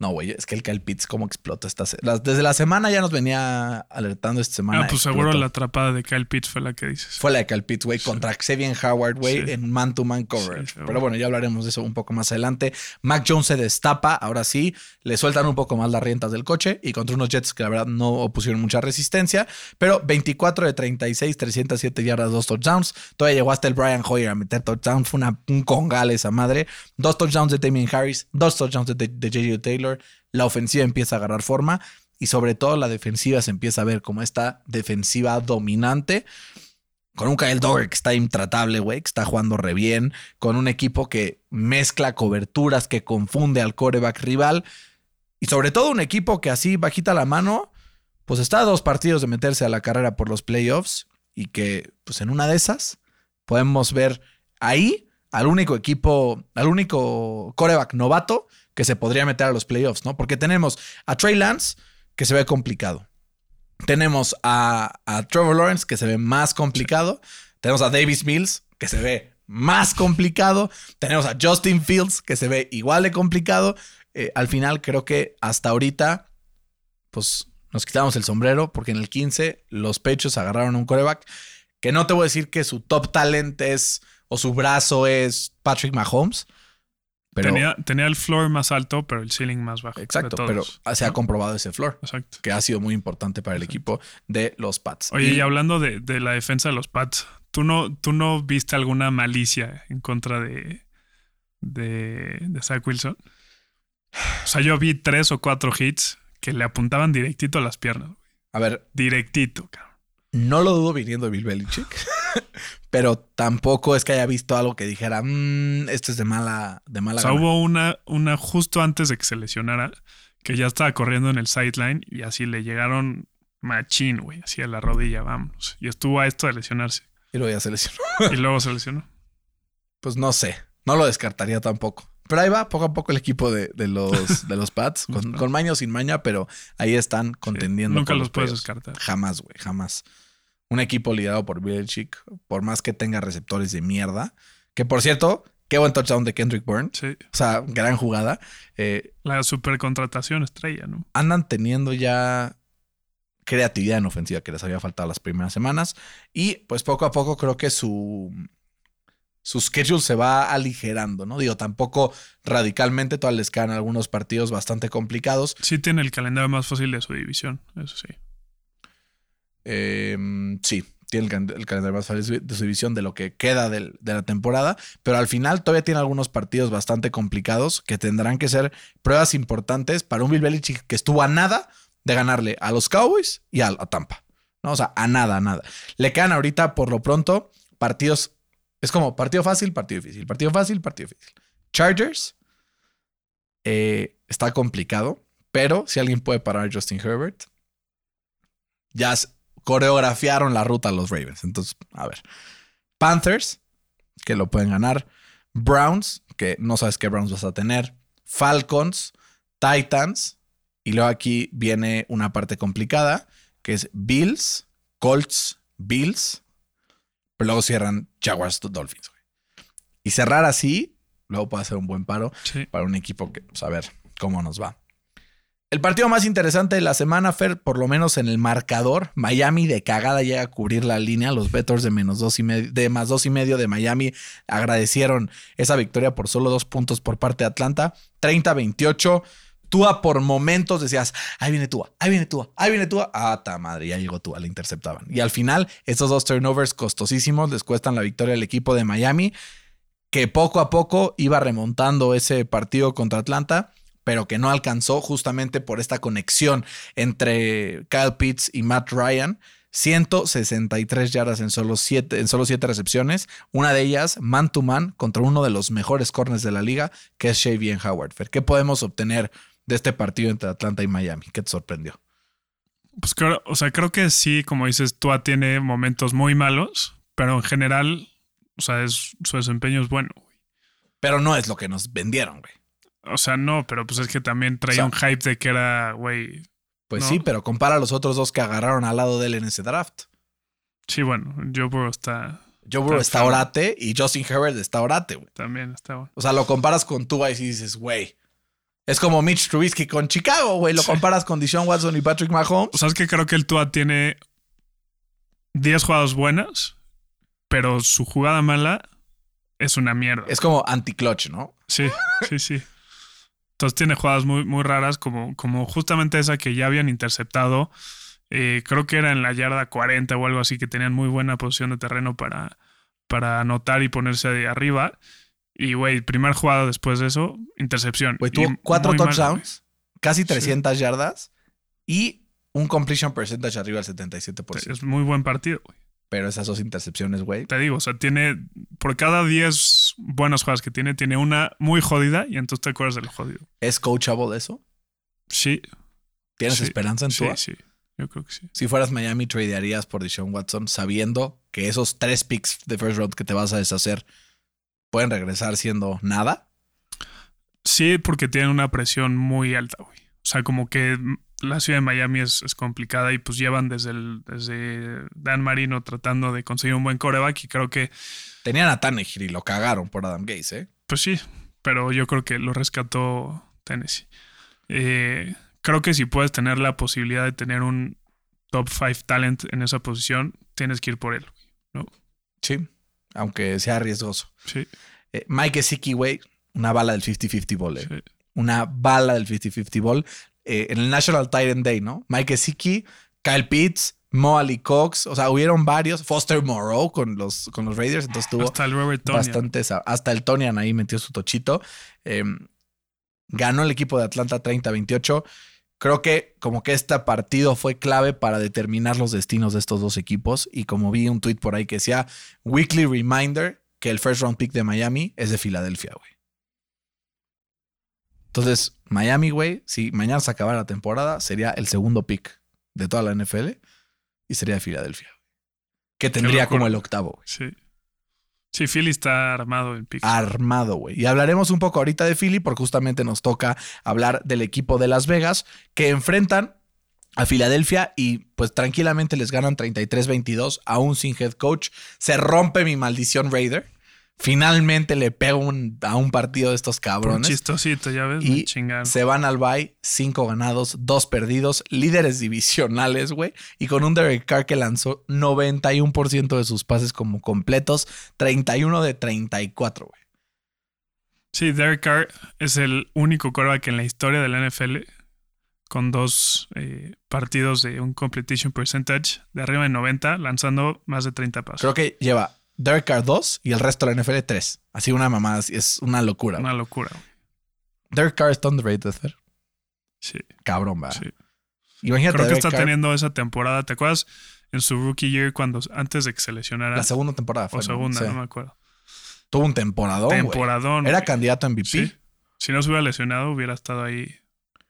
No, güey, es que el Kyle Pitts, cómo explota esta se- las- Desde la semana ya nos venía alertando esta semana. Ah, pues seguro la atrapada de Kyle Pitts fue la que dices. Fue la de Kyle Pitts, güey, contra Xavier Howard, güey, Sí. en man-to-man coverage. Sí. Pero bueno, ya hablaremos de eso un poco más adelante. Mac Jones se destapa, ahora sí, le sueltan un poco más las riendas del coche y contra unos Jets que la verdad no opusieron mucha resistencia, pero 24 de 36, 307 yardas, dos touchdowns. Todavía llegó hasta el Brian Hoyer a meter touchdown, fue una, un congal esa madre. Dos touchdowns de Damien Harris, dos touchdowns de, de J.J. Taylor. La ofensiva empieza a agarrar forma y sobre todo la defensiva se empieza a ver como esta defensiva dominante con un Kyle Dogger que está intratable, güey, que está jugando re bien, con un equipo que mezcla coberturas, que confunde al coreback rival, y sobre todo un equipo que así bajita la mano, pues está a dos partidos de meterse a la carrera por los playoffs, y que pues en una de esas podemos ver ahí al único equipo, al único coreback novato que se podría meter a los playoffs, ¿no? Porque tenemos a Trey Lance, que se ve complicado. Tenemos a, Trevor Lawrence, que se ve más complicado. Tenemos a Davis Mills, que se ve más complicado. Tenemos a Justin Fields, que se ve igual de complicado. Eh, al final, creo que hasta ahorita, pues nos quitamos el sombrero, porque en el 15 los pechos agarraron un coreback que no te voy a decir que su top talent es o su brazo es Patrick Mahomes. Pero, tenía, tenía el floor más alto, pero el ceiling más bajo. exacto, pero se ha comprobado ese floor Exacto. que ha sido muy importante para el equipo de los Pats. Oye, y, Y- hablando de, de la defensa de los Pats, ¿tú no, ¿tú no viste alguna malicia en contra de, de, de Zach Wilson? O sea, yo vi tres o cuatro hits que le apuntaban directito a las piernas. güey. a ver, Directito, cabrón. No lo dudo viniendo de Bill Belichick, pero tampoco es que haya visto algo que dijera, "Mm, esto es de mala, de mala O sea, gana". hubo una, una justo antes de que se lesionara, que ya estaba corriendo en el sideline y así le llegaron machín, güey, así a la rodilla, vámonos. Y estuvo a esto de lesionarse. Y luego ya se lesionó. Y luego se lesionó. Pues no sé, no lo descartaría tampoco. Pero ahí va poco a poco el equipo de, de los, de los Pats, con, con maña o sin maña, pero ahí están contendiendo. Nunca los puedes descartar. Jamás, güey, jamás. Un equipo liderado por Belichick, por más que tenga receptores de mierda, que por cierto, qué buen touchdown de Kendrick Bourne. Sí. O sea, gran jugada. Eh, La supercontratación estrella, ¿no? andan teniendo ya creatividad en ofensiva que les había faltado las primeras semanas. Y pues poco a poco creo que su, su schedule se va aligerando, ¿no? Digo, tampoco radicalmente, todavía les quedan algunos partidos bastante complicados. Sí tiene el calendario más fácil de su división, eso sí. Eh, sí, tiene el, calendario más fácil de su división de lo que queda del- de la temporada, pero al final todavía tiene algunos partidos bastante complicados que tendrán que ser pruebas importantes para un Bill Belichick que estuvo a nada de ganarle a los Cowboys y a, a Tampa. ¿no? O sea, a nada, a nada. Le quedan ahorita, por lo pronto, partidos. Es como partido fácil, partido difícil. Partido fácil, partido difícil. Chargers eh, está complicado, pero si alguien puede parar a Justin Herbert, ya coreografiaron la ruta a los Ravens. Entonces, a ver. Panthers, que lo pueden ganar. Browns, que no sabes qué Browns vas a tener. Falcons, Titans. Y luego aquí viene una parte complicada, que es Bills, Colts, Bills. Pero luego cierran Jaguars, Dolphins. güey. Y cerrar así, luego puede ser un buen paro Sí. para un equipo que, pues a ver cómo nos va. El partido más interesante de la semana, Fer, por lo menos en el marcador, Miami de cagada llega a cubrir la línea. Los Bettors de menos dos y medio, de más dos y medio de Miami agradecieron esa victoria por solo dos puntos por parte de Atlanta. 30-28. Tua por momentos decías, ahí viene Tua, ahí viene Tua, ahí viene Tua. Ah, ta madre, ya llegó Tua, le interceptaban. Y al final, estos dos turnovers costosísimos les cuestan la victoria al equipo de Miami, que poco a poco iba remontando ese partido contra Atlanta pero que no alcanzó justamente por esta conexión entre Kyle Pitts y Matt Ryan. 163 yardas en solo 7 en solo siete recepciones, una de ellas man to man contra uno de los mejores corners de la liga, que es Shavian Howard. ¿Qué podemos obtener de este partido entre Atlanta y Miami? ¿Qué te sorprendió? Pues creo, o sea, creo que sí, como dices, Tua tiene momentos muy malos, pero en general, o sea, su desempeño es bueno. Pero no es lo que nos vendieron, güey. O sea, no, pero pues es que también traía un hype de que era, güey. Pues sí, pero compara a los otros dos que agarraron al lado de él en ese draft. Sí, bueno, Joe Burrow está. Joe Burrow está, orate y Justin Herbert está orate, güey. También está bueno. O sea, lo comparas con Tua y dices, güey. Es como Mitch Trubisky con Chicago, güey. Lo comparas con Deshaun Watson y Patrick Mahomes. O sea, es que creo que el Tua tiene 10 jugadas buenas, pero su jugada mala es una mierda. Es como anti-clutch, ¿no? Sí, sí, sí. Entonces tiene jugadas muy, muy raras, como, como justamente esa que ya habían interceptado. Eh, creo que era en la yarda 40 o algo así, que tenían muy buena posición de terreno para, para anotar y ponerse de arriba. Y, güey, primer jugado después de eso, intercepción. Güey, tuvo cuatro touchdowns, casi 300 yardas y un completion percentage arriba del 77%. Es muy buen partido, güey. Pero esas dos intercepciones, güey. Te digo, o sea, tiene. Por cada 10 buenas jugadas que tiene, tiene una muy jodida y entonces te acuerdas del jodido. ¿Es coachable eso? Sí. ¿Tienes esperanza en sí, Tua? Sí, yo creo que sí. Si fueras Miami, tradearías por Deshaun Watson sabiendo que esos tres picks de first round que te vas a deshacer pueden regresar siendo nada. Sí, porque tienen una presión muy alta, güey. O sea, como que la ciudad de Miami es, complicada y pues llevan desde, el, desde Dan Marino tratando de conseguir un buen coreback y creo que... Tenían a Tannehill y lo cagaron por Adam Gaze, ¿eh? Pues sí, pero yo creo que lo rescató Tennessee. Eh, creo que si puedes tener la posibilidad de tener un top 5 talent en esa posición, tienes que ir por él, ¿no? Sí, aunque sea riesgoso. Sí. Eh, Mike Siki, güey, una bala del 50-50 ball, ¿eh? Una bala del 50-50 ball. Eh, en el National Titan Day, ¿no? Mike Gesicki, Kyle Pitts, Mo Ali Cox, o sea, hubieron varios. Foster Moreau con los, con los Raiders, entonces tuvo hasta el Robert bastante. Hasta el Tonian ahí metió su tochito. Em, ganó el equipo de Atlanta 30-28. Creo que como que este partido fue clave para determinar los destinos de estos dos equipos. Y como vi un tweet por ahí que decía, weekly reminder que el first round pick de Miami es de Filadelfia, güey. Entonces, Miami, güey, si mañana se acabara la temporada, sería el segundo pick de toda la NFL y sería de Filadelfia. Que tendría como el octavo, güey. Sí. Sí, Philly está armado en pick. Armado, güey. Y hablaremos un poco ahorita de Philly porque justamente nos toca hablar del equipo de Las Vegas que enfrentan a Filadelfia y pues tranquilamente les ganan 33-22 aún sin head coach. Se rompe mi maldición Raider. Finalmente le pego a un partido de estos cabrones. Un chistosito, ya ves. Y se van al bye, cinco ganados, dos perdidos, líderes divisionales, güey. Y con un Derek Carr que lanzó 91% de sus pases como completos, 31 de 34, güey. Sí, Derek Carr es el único quarterback en la historia de la NFL con dos eh, partidos de un completion percentage de arriba de 90, lanzando más de 30 pasos. Creo que lleva Derek Carr 2 y el resto de la NFL 3. Así una mamada, es una locura. Una locura. Derek Carr está underrated, Fer. Sí. Cabrón, va. Sí. Imagínate. Creo que está teniendo esa temporada. ¿Te acuerdas en su rookie year cuando antes de que se lesionara? La segunda temporada fue. O segunda, no, me acuerdo. Tuvo un temporadón. Temporadón. Era candidato a MVP. Sí. Si no se hubiera lesionado, hubiera estado ahí.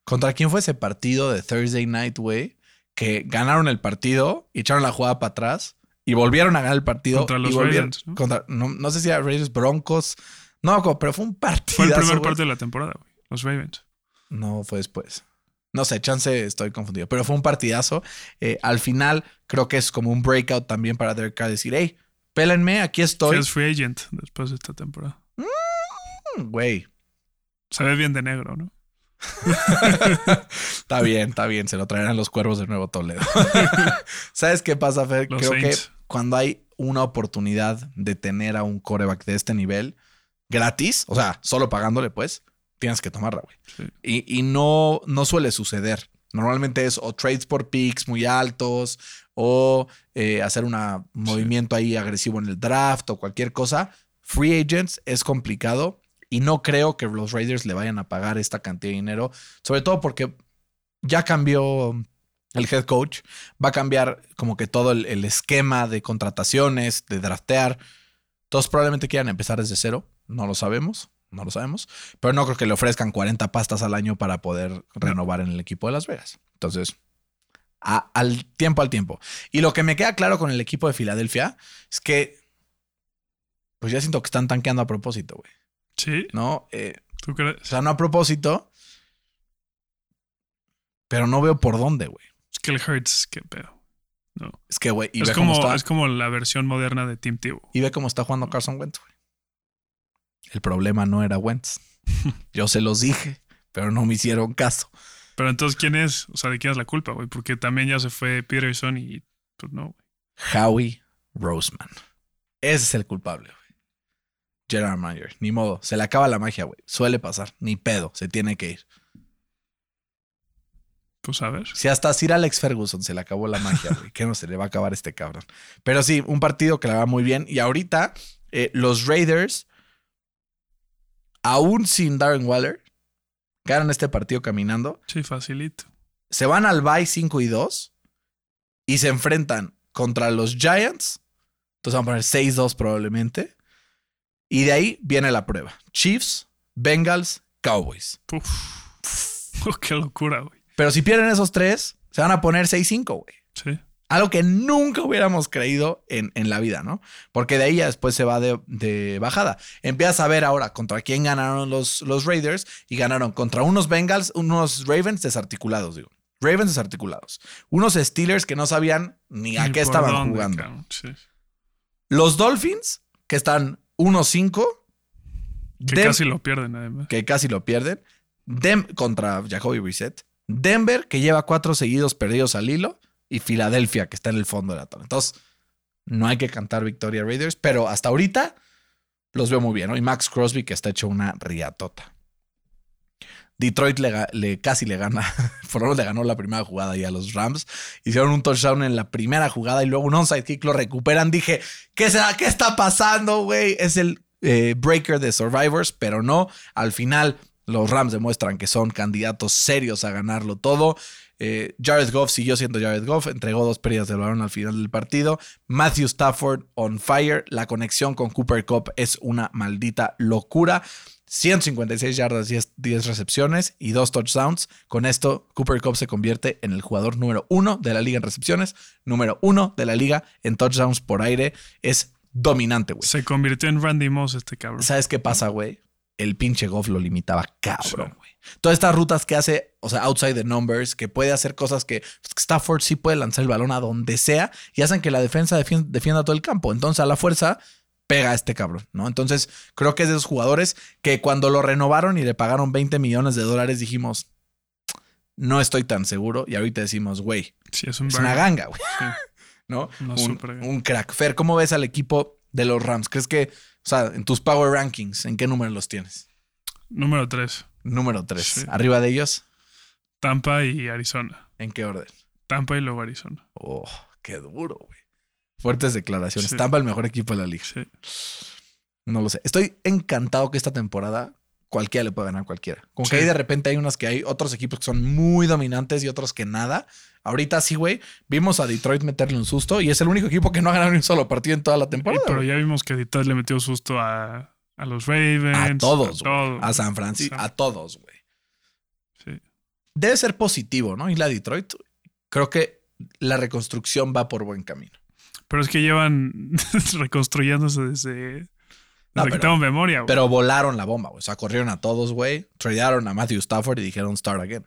¿Contra quién fue ese partido de Thursday Night, güey? Que ganaron el partido y echaron la jugada para atrás y volvieron a ganar el partido. Contra los Ravens, ¿no? Contra, no, sé si era Raiders, Broncos. No, pero fue un partido. Fue el primer partido de la temporada, güey. Los Ravens. No, fue después. No sé, chance estoy confundido. Pero fue un partidazo. Eh, al final, creo que es como un breakout también para Derek Carr decir, hey, pélenme, aquí estoy. es free agent después de esta temporada. Mm, güey. Se ve bien de negro, ¿no? está bien, está bien. Se lo traerán los cuervos de Nuevo Toledo. ¿Sabes qué pasa, Fer? Los Creo Saints. que cuando hay una oportunidad de tener a un coreback de este nivel gratis, o sea, solo pagándole, pues, tienes que tomarla, güey. Sí. Y, y no, no suele suceder. Normalmente es o trades por picks muy altos o eh, hacer un movimiento ahí agresivo en el draft o cualquier cosa. Free agents es complicado y no creo que los Raiders le vayan a pagar esta cantidad de dinero, sobre todo porque ya cambió el head coach, va a cambiar como que todo el, el esquema de contrataciones, de draftear. Todos probablemente quieran empezar desde cero, no lo sabemos, no lo sabemos, pero no creo que le ofrezcan 40 pastas al año para poder renovar en el equipo de Las Vegas. Entonces, a- al tiempo al tiempo. Y lo que me queda claro con el equipo de Filadelfia es que, pues ya siento que están tanqueando a propósito, güey. Sí, ¿No? Eh, ¿tú crees? o sea, no a propósito, pero no veo por dónde, güey. Es que el Hurts, qué pedo. No. Es que, güey, Es como, está, es como la versión moderna de Team Tebow. y ve cómo está jugando Carson Wentz, güey. El problema no era Wentz. Yo se los dije, pero no me hicieron caso. Pero entonces, ¿quién es? O sea, ¿de quién es la culpa, güey? Porque también ya se fue Peterson y pues no, güey. Howie Roseman. Ese es el culpable, güey. Gerard Mayer. Ni modo. Se le acaba la magia, güey. Suele pasar. Ni pedo. Se tiene que ir. A ver. Si hasta Sir Alex Ferguson se le acabó la magia, güey. ¿Qué no se le va a acabar a este cabrón? Pero sí, un partido que le va muy bien. Y ahorita, eh, los Raiders, aún sin Darren Waller, ganan este partido caminando. Sí, facilito. Se van al bye 5 y 2 y se enfrentan contra los Giants. Entonces van a poner 6-2 probablemente. Y de ahí viene la prueba. Chiefs, Bengals, Cowboys. Qué locura, güey. Pero si pierden esos tres, se van a poner 6-5, güey. Sí. Algo que nunca hubiéramos creído en, en la vida, ¿no? Porque de ahí ya después se va de, de bajada. Empiezas a ver ahora contra quién ganaron los, los Raiders y ganaron contra unos Bengals, unos Ravens desarticulados, digo. Ravens desarticulados. Unos Steelers que no sabían ni a qué estaban dónde, jugando. Sí. Los Dolphins, que están 1-5. Que Dem- casi lo pierden, además. que casi lo pierden. Dem contra Jacoby Brissett. Denver, que lleva cuatro seguidos perdidos al hilo. Y Filadelfia, que está en el fondo de la tabla. Entonces, no hay que cantar victoria Raiders, pero hasta ahorita los veo muy bien, ¿no? Y Max Crosby, que está hecho una riatota. Detroit le, casi le gana, por lo menos le ganó la primera jugada y a los Rams. Hicieron un touchdown en la primera jugada y luego un onside kick lo recuperan. Dije, ¿qué, será? ¿qué está pasando, güey? Es el eh, breaker de Survivors, pero no. Al final, los Rams demuestran que son candidatos serios a ganarlo todo. Eh, Jared Goff siguió siendo Jared Goff, entregó dos pérdidas del balón al final del partido. Matthew Stafford on fire. La conexión con Cooper Cup es una maldita locura. 156 yardas, 10, 10 recepciones y dos touchdowns. Con esto, Cooper Cup se convierte en el jugador número uno de la liga en recepciones, número uno de la liga en touchdowns por aire. Es dominante, güey. Se convirtió en Randy Moss este cabrón. ¿Sabes qué pasa, güey? El pinche Goff lo limitaba cabrón, Sí. güey. Todas estas rutas que hace, o sea, outside the numbers, que puede hacer cosas que pues, Stafford sí puede lanzar el balón a donde sea y hacen que la defensa defien- defienda todo el campo. Entonces, a la fuerza, pega a este cabrón, ¿no? Entonces, creo que es de esos jugadores que cuando lo renovaron y le pagaron 20 millones de dólares, dijimos, no estoy tan seguro. Y ahorita decimos, güey, Sí, es un es una ganga, güey. Sí. ¿no? Un, un crack. Fer, ¿cómo ves al equipo de los Rams? ¿Crees que, o sea, en tus Power Rankings, ¿en qué número los tienes? Número 3. Número 3. Sí. Arriba de ellos, Tampa y Arizona. ¿en qué orden? Tampa y luego Arizona. Oh, qué duro, güey. Fuertes declaraciones. Sí. Tampa el mejor equipo de la liga. Sí. No lo sé. Estoy encantado que esta temporada cualquiera le pueda ganar a cualquiera. Como Sí. que ahí de repente hay unas que hay otros equipos que son muy dominantes y otros que nada. Ahorita sí, güey. Vimos a Detroit meterle un susto y es el único equipo que no ha ganado ni un solo partido en toda la temporada. Pero ya vimos que Detroit le metió susto a, a los Ravens. a todos, todos. A San Francisco, a todos, güey. Sí. Debe ser positivo, ¿no? Y la Detroit, creo que la reconstrucción va por buen camino. Pero es que llevan reconstruyéndose desde No, pero- tengo memoria. güey. Pero volaron la bomba, güey. O sea, corrieron a todos, güey. Tradearon a Matthew Stafford y dijeron start again.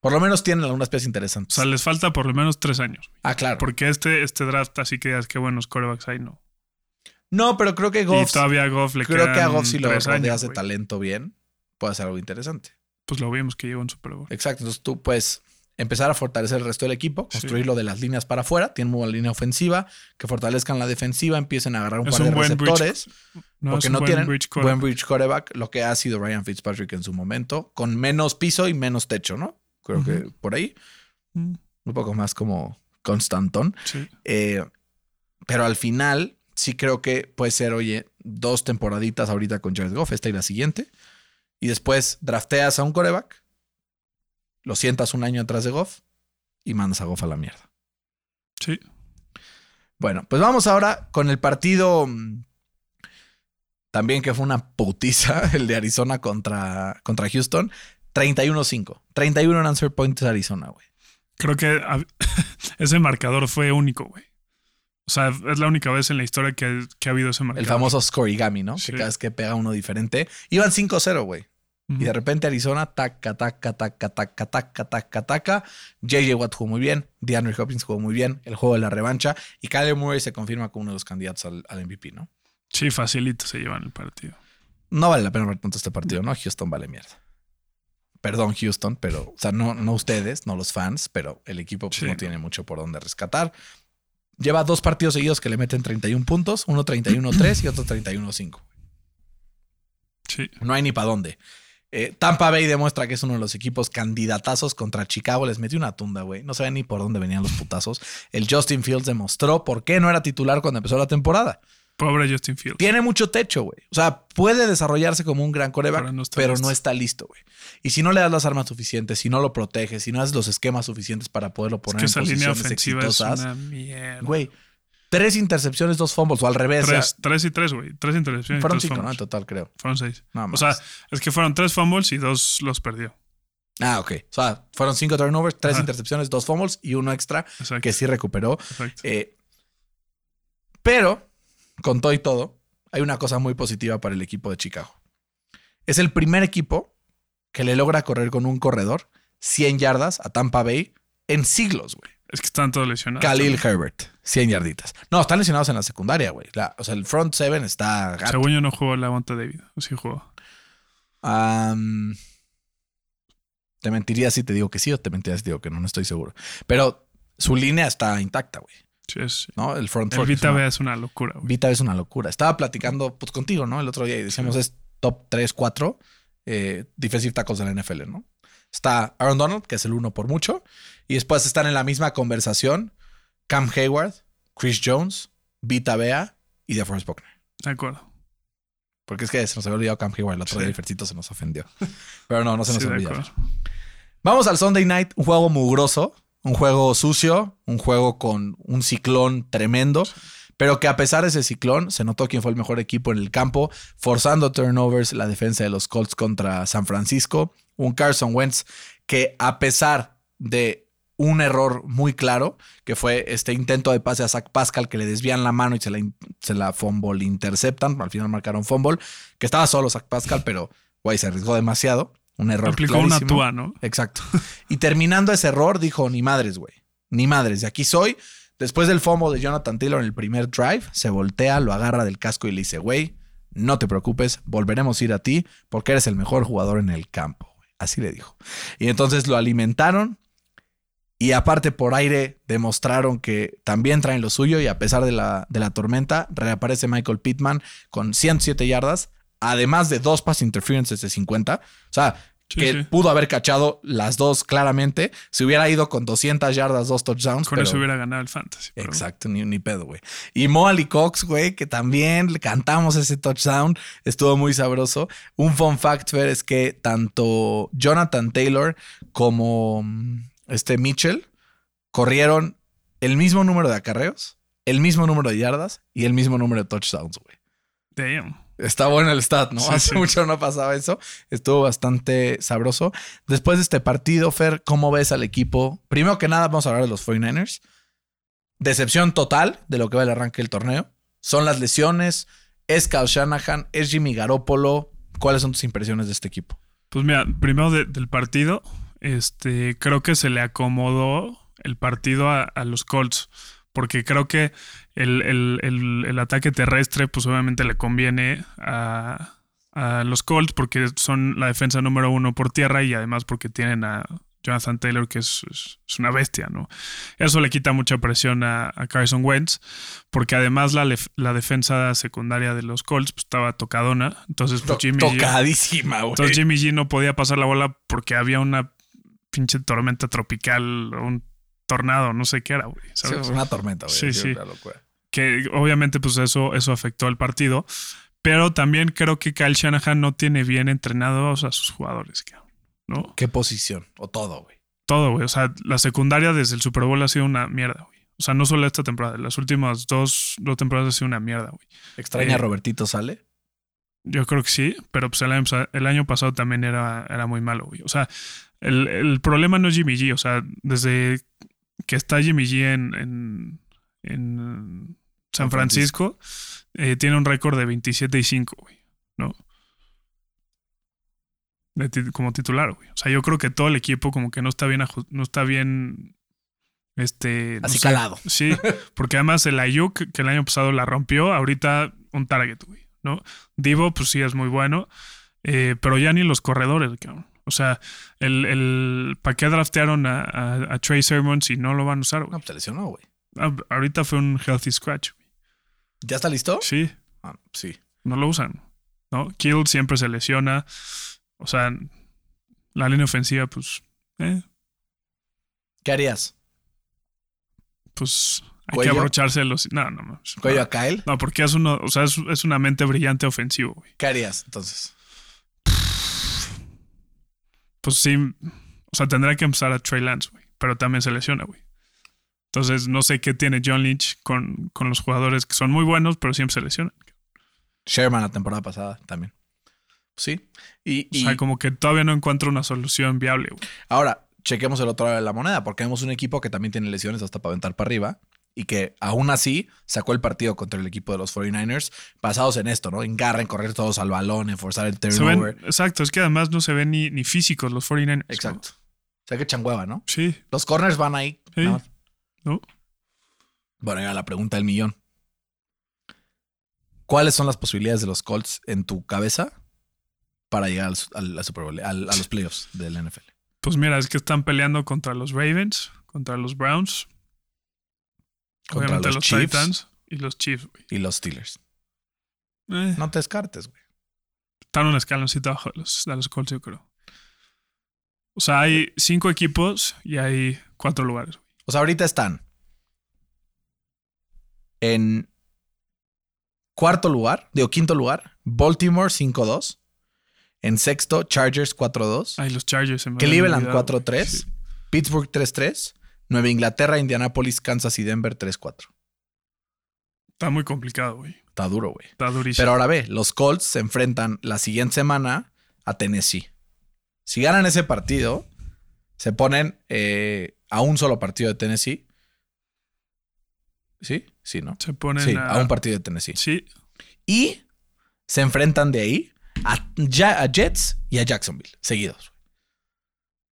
Por lo menos tienen algunas piezas o interesantes. sea, les falta por lo menos tres años. ah, claro. Porque este, este draft, así que digas que buenos corebacks hay, no. No, pero creo que Goff. y todavía a Goff le Creo que a Goff sí lo rodeas años, de talento bien. puede ser algo interesante. Pues lo vimos que llegó en Super Bowl. Exacto. Entonces tú puedes empezar a fortalecer el resto del equipo, Sí. construirlo de las líneas para afuera. Tienen buena línea ofensiva, que fortalezcan la defensiva, empiecen a agarrar un Es par de bridge- receptores. No, porque no buen tienen bridge buen bridge quarterback, lo que ha sido Ryan Fitzpatrick en su momento, con menos piso y menos techo, ¿no? Creo que por ahí, Mm, un poco más como Constantón. Sí. Eh, pero al final, sí creo que puede ser, oye, dos temporaditas ahorita con Jared Goff, esta y la siguiente. Y después drafteas a un coreback, lo sientas un año atrás de Goff y mandas a Goff a la mierda. Sí. Bueno, pues vamos ahora con el partido mm, también que fue una putiza, el de Arizona contra, contra Houston. 31-5. 31 en answer points Arizona, güey. Creo que ese marcador fue único, güey. O sea, es la única vez en la historia que, que ha habido ese marcador. El famoso scorigami, ¿no? Sí. Que cada vez que pega uno diferente. Iban 5-0, güey. Y de repente Arizona, taca, taca, taca, taca, taca, taca, taca. JJ Watt jugó muy bien. DeAndre Hopkins jugó muy bien. El juego de la revancha. Y Kyler Murray se confirma como uno de los candidatos al, al MVP, ¿no? Sí, facilito se llevan el partido. No vale la pena ver tanto este partido, ¿no? Houston vale mierda. Perdón, Houston, pero, o sea, no, no ustedes, no los fans, pero el equipo pues, Sí. no tiene mucho por dónde rescatar. Lleva dos partidos seguidos que le meten 31 puntos, uno 31-3 y otro 31-5. Sí. No hay ni para dónde. Eh, Tampa Bay demuestra que es uno de los equipos candidatazos contra Chicago. Les metió una tunda, güey. No sabía ni por dónde venían los putazos. El Justin Fields demostró por qué no era titular cuando empezó la temporada. Pobre Justin Fields. Tiene mucho techo, güey. O sea, puede desarrollarse como un gran coreback, Pero pero no no está listo. güey. Y si no le das las armas suficientes, si no lo proteges, si no haces los esquemas suficientes para poderlo Es poner que en esa línea posiciones ofensiva exitosas, es una mierda. güey, tres intercepciones, dos fumbles, o al revés. o sea, Tres, y tres, güey. Tres intercepciones. y fueron tres cinco, ¿no? En total, creo. Fueron seis. Nada O más. sea, es que fueron tres fumbles y dos los perdió. ah, ok. O sea, fueron cinco turnovers, tres Ajá. intercepciones, dos fumbles y uno extra Exacto. que sí recuperó. exacto. Eh, pero, con todo y todo, hay una cosa muy positiva para el equipo de Chicago. Es el primer equipo que le logra correr con un corredor 100 yardas a Tampa Bay en siglos, güey. Es que están todos lesionados. Khalil Herbert, 100 yarditas. No, están lesionados en la secundaria, güey. La- o sea, el front seven está gato. Según yo no jugó la Monta David. O sí jugó. Te mentiría si te digo que sí o te mentiría si te digo que no, no estoy seguro. Pero su línea está intacta, güey. Sí, es, ¿No? El front el four es Vita una- es una locura, güey. Vita es una locura. Estaba platicando pues, contigo, ¿no? El otro día y decíamos es top 3, 4 eh, defensive tackles de la NFL, ¿no? Está Aaron Donald, que es el uno por mucho. Y después están en la misma conversación Cam Hayward, Chris Jones, Vita Bea y DeForest Buckner. De acuerdo. Porque es que se nos había olvidado Cam Hayward. El otro Sí. día se nos ofendió. Pero no, no se nos Sí, acuerdo. Vamos al Sunday Night, un juego mugroso, un juego sucio, un juego con un ciclón tremendo, pero que a pesar de ese ciclón se notó quién fue el mejor equipo en el campo, forzando turnovers la defensa de los Colts contra San Francisco, un Carson Wentz que a pesar de un error muy claro, que fue este intento de pase a Zach Pascal que le desvían la mano y se la, se la fumble interceptan, al final marcaron fumble, que estaba solo Zach Pascal, pero güey, se arriesgó demasiado, un error Aplicó una túa, ¿no? Exacto. Y terminando ese error, dijo: Ni madres, güey. Ni madres. De aquí soy. Después del FOMO de Jonathan Taylor en el primer drive, se voltea, lo agarra del casco y le dice: Güey, no te preocupes, volveremos a ir a ti porque eres el mejor jugador en el campo. Güey". Así le dijo. Y entonces lo alimentaron. Y aparte por aire demostraron que también traen lo suyo y a pesar de la, de la tormenta reaparece Michael Pittman con 107 yardas, además de dos pass interferences de 50. O sea, Sí, que sí. pudo haber cachado las dos claramente. Se hubiera ido con 200 yardas, dos touchdowns. Con pero- eso hubiera ganado el fantasy. pero- Exacto, ni, ni pedo, güey. Y Moali Cox, güey, que también le cantamos ese touchdown, estuvo muy sabroso. Un fun fact, Fer, es que tanto Jonathan Taylor como mm, este Mitchell corrieron el mismo número de acarreos, el mismo número de yardas y el mismo número de touchdowns, güey. Damn. Está bueno el stat, ¿no? Sí, Hace sí. mucho no pasaba eso. Estuvo bastante sabroso. Después de este partido, Fer, ¿cómo ves al equipo? Primero que nada, vamos a hablar de los 49ers. Decepción total de lo que va el arranque del torneo. Son las lesiones. Es Kyle Shanahan. Es Jimmy Garoppolo. ¿Cuáles son tus impresiones de este equipo? Pues mira, primero de- del partido, este, creo que se le acomodó el partido a, a los Colts. Porque creo que el, el- el- el ataque terrestre, pues obviamente le conviene a, a los Colts porque son la defensa número uno por tierra y además porque tienen a Jonathan Taylor, que es, es- es una bestia, ¿no? Eso le quita mucha presión a, a Carson Wentz, porque además la, la defensa secundaria de los Colts pues, estaba tocadona. Entonces, pues, Jimmy, G, tocadísima, güey. entonces Jimmy G no podía pasar la bola porque había una pinche tormenta tropical un tornado, no sé qué era, güey. Sí, fue una tormenta, güey. Sí, Sí, sí. una locura. que obviamente pues eso, eso afectó al partido. Pero también creo que Kyle Shanahan no tiene bien entrenados a sus jugadores, ¿no? ¿Qué posición? O todo, güey. Todo, güey. O sea, la secundaria desde el Super Bowl ha sido una mierda, güey. O sea, no solo esta temporada, las últimas dos, dos temporadas ha sido una mierda, güey. ¿Extraña Eh, a Robertito Sale? Yo creo que sí, pero pues el año, pasa- el año pasado también era, era muy malo, güey. O sea, el, el problema no es Jimmy G. O sea, desde que está Jimmy G en, en, en San Francisco, eh, tiene un récord de 27 y 5, güey. ¿No? De como titular, güey. O sea, yo creo que todo el equipo como que no está bien, no está bien, este... no Así sé. calado. Sí, porque además el Ayuk, que el año pasado la rompió, ahorita un target, güey, ¿no? Divo, pues sí es muy bueno, eh, pero ya ni los corredores, cabrón. O sea, el, el ¿para qué draftearon a, a, a Trey Sermon si no lo van a usar, No, güey? pues se lesionó, güey. Ah, ahorita fue un healthy scratch, güey. ¿Ya está listo? Sí, Ah, sí. no lo usan, ¿no? Kill siempre se lesiona. O sea, la línea ofensiva, pues, eh, ¿Qué harías? pues hay ¿Cuello? que abrocharse los. No, no, no. ¿Cuello a Kyle? No, porque es uno, o sea, es, es una mente brillante ofensivo, güey. ¿Qué harías entonces? Pues sí, o sea, tendrá que empezar a Trey Lance, güey. Pero también se lesiona, güey. Entonces, no sé qué tiene John Lynch con, con los jugadores que son muy buenos, pero siempre se lesionan. Sherman la temporada pasada también. Sí. Y, O sea, como que todavía no encuentro una solución viable, güey. ahora, chequemos el otro lado de la moneda, porque vemos un equipo que también tiene lesiones hasta para aventar para arriba y que aún así sacó el partido contra el equipo de los 49ers basados en esto, ¿no? En garra, en correr todos al balón, en forzar el Se ven, turnover. exacto, es que además no se ven ni, ni físicos los 49ers. ¿no? Exacto. O sea que changueva, ¿no? Sí, Los corners van ahí. Sí. ¿no? Bueno, ya la pregunta del millón. ¿Cuáles son las posibilidades de los Colts en tu cabeza para llegar al, al- al Super Bowl, al- a los playoffs del NFL? Pues mira, es que están peleando contra los Ravens, contra los Browns, obviamente los los, Chiefs. Titans y los Chiefs, güey. Y los Steelers. Eh, No te descartes, güey. Están un escaloncito abajo de los, de los Colts, yo creo. O sea, hay cinco equipos y hay cuatro lugares. güey. O sea, ahorita están en cuarto lugar, digo quinto lugar, Baltimore 5-2. En sexto, Chargers 4-2. Hay los Chargers. se me Cleveland olvidado, 4-3. Sí. Pittsburgh 3-3. Nueva Inglaterra, Indianapolis, Kansas y Denver 3-4. Está muy complicado, güey. Está duro, güey. Está durísimo. Pero ahora ve, los Colts se enfrentan la siguiente semana a Tennessee. Si ganan ese partido, se ponen eh, a un solo partido de Tennessee. ¿Sí? Sí, ¿no? se ponen Sí, a, a un partido de Tennessee. Sí, Y se enfrentan de ahí a, Ja- a Jets y a Jacksonville, seguidos.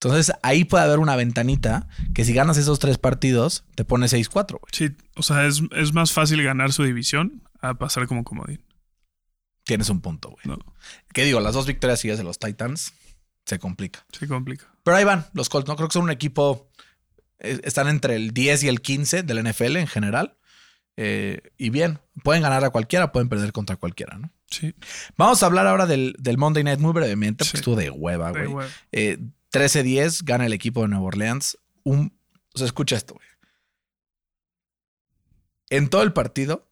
Entonces ahí puede haber una ventanita que si ganas esos tres partidos, te pone 6-4, güey. sí. O sea, es, es más fácil ganar su división a pasar como comodín. Tienes un punto, güey. No, ¿Qué digo? Las dos victorias seguidas de los Titans se complica. se complica. Pero ahí van los Colts. No creo que son un equipo. eh, están entre el 10 y el 15 del NFL en general. Eh, y bien, pueden ganar a cualquiera, pueden perder contra cualquiera, ¿no? Sí. Vamos a hablar ahora del, del Monday Night muy brevemente, porque Sí. estuvo de hueva, güey. Eh, 13-10 gana el equipo de Nueva Orleans. Un, o sea, escucha esto, güey. En todo el partido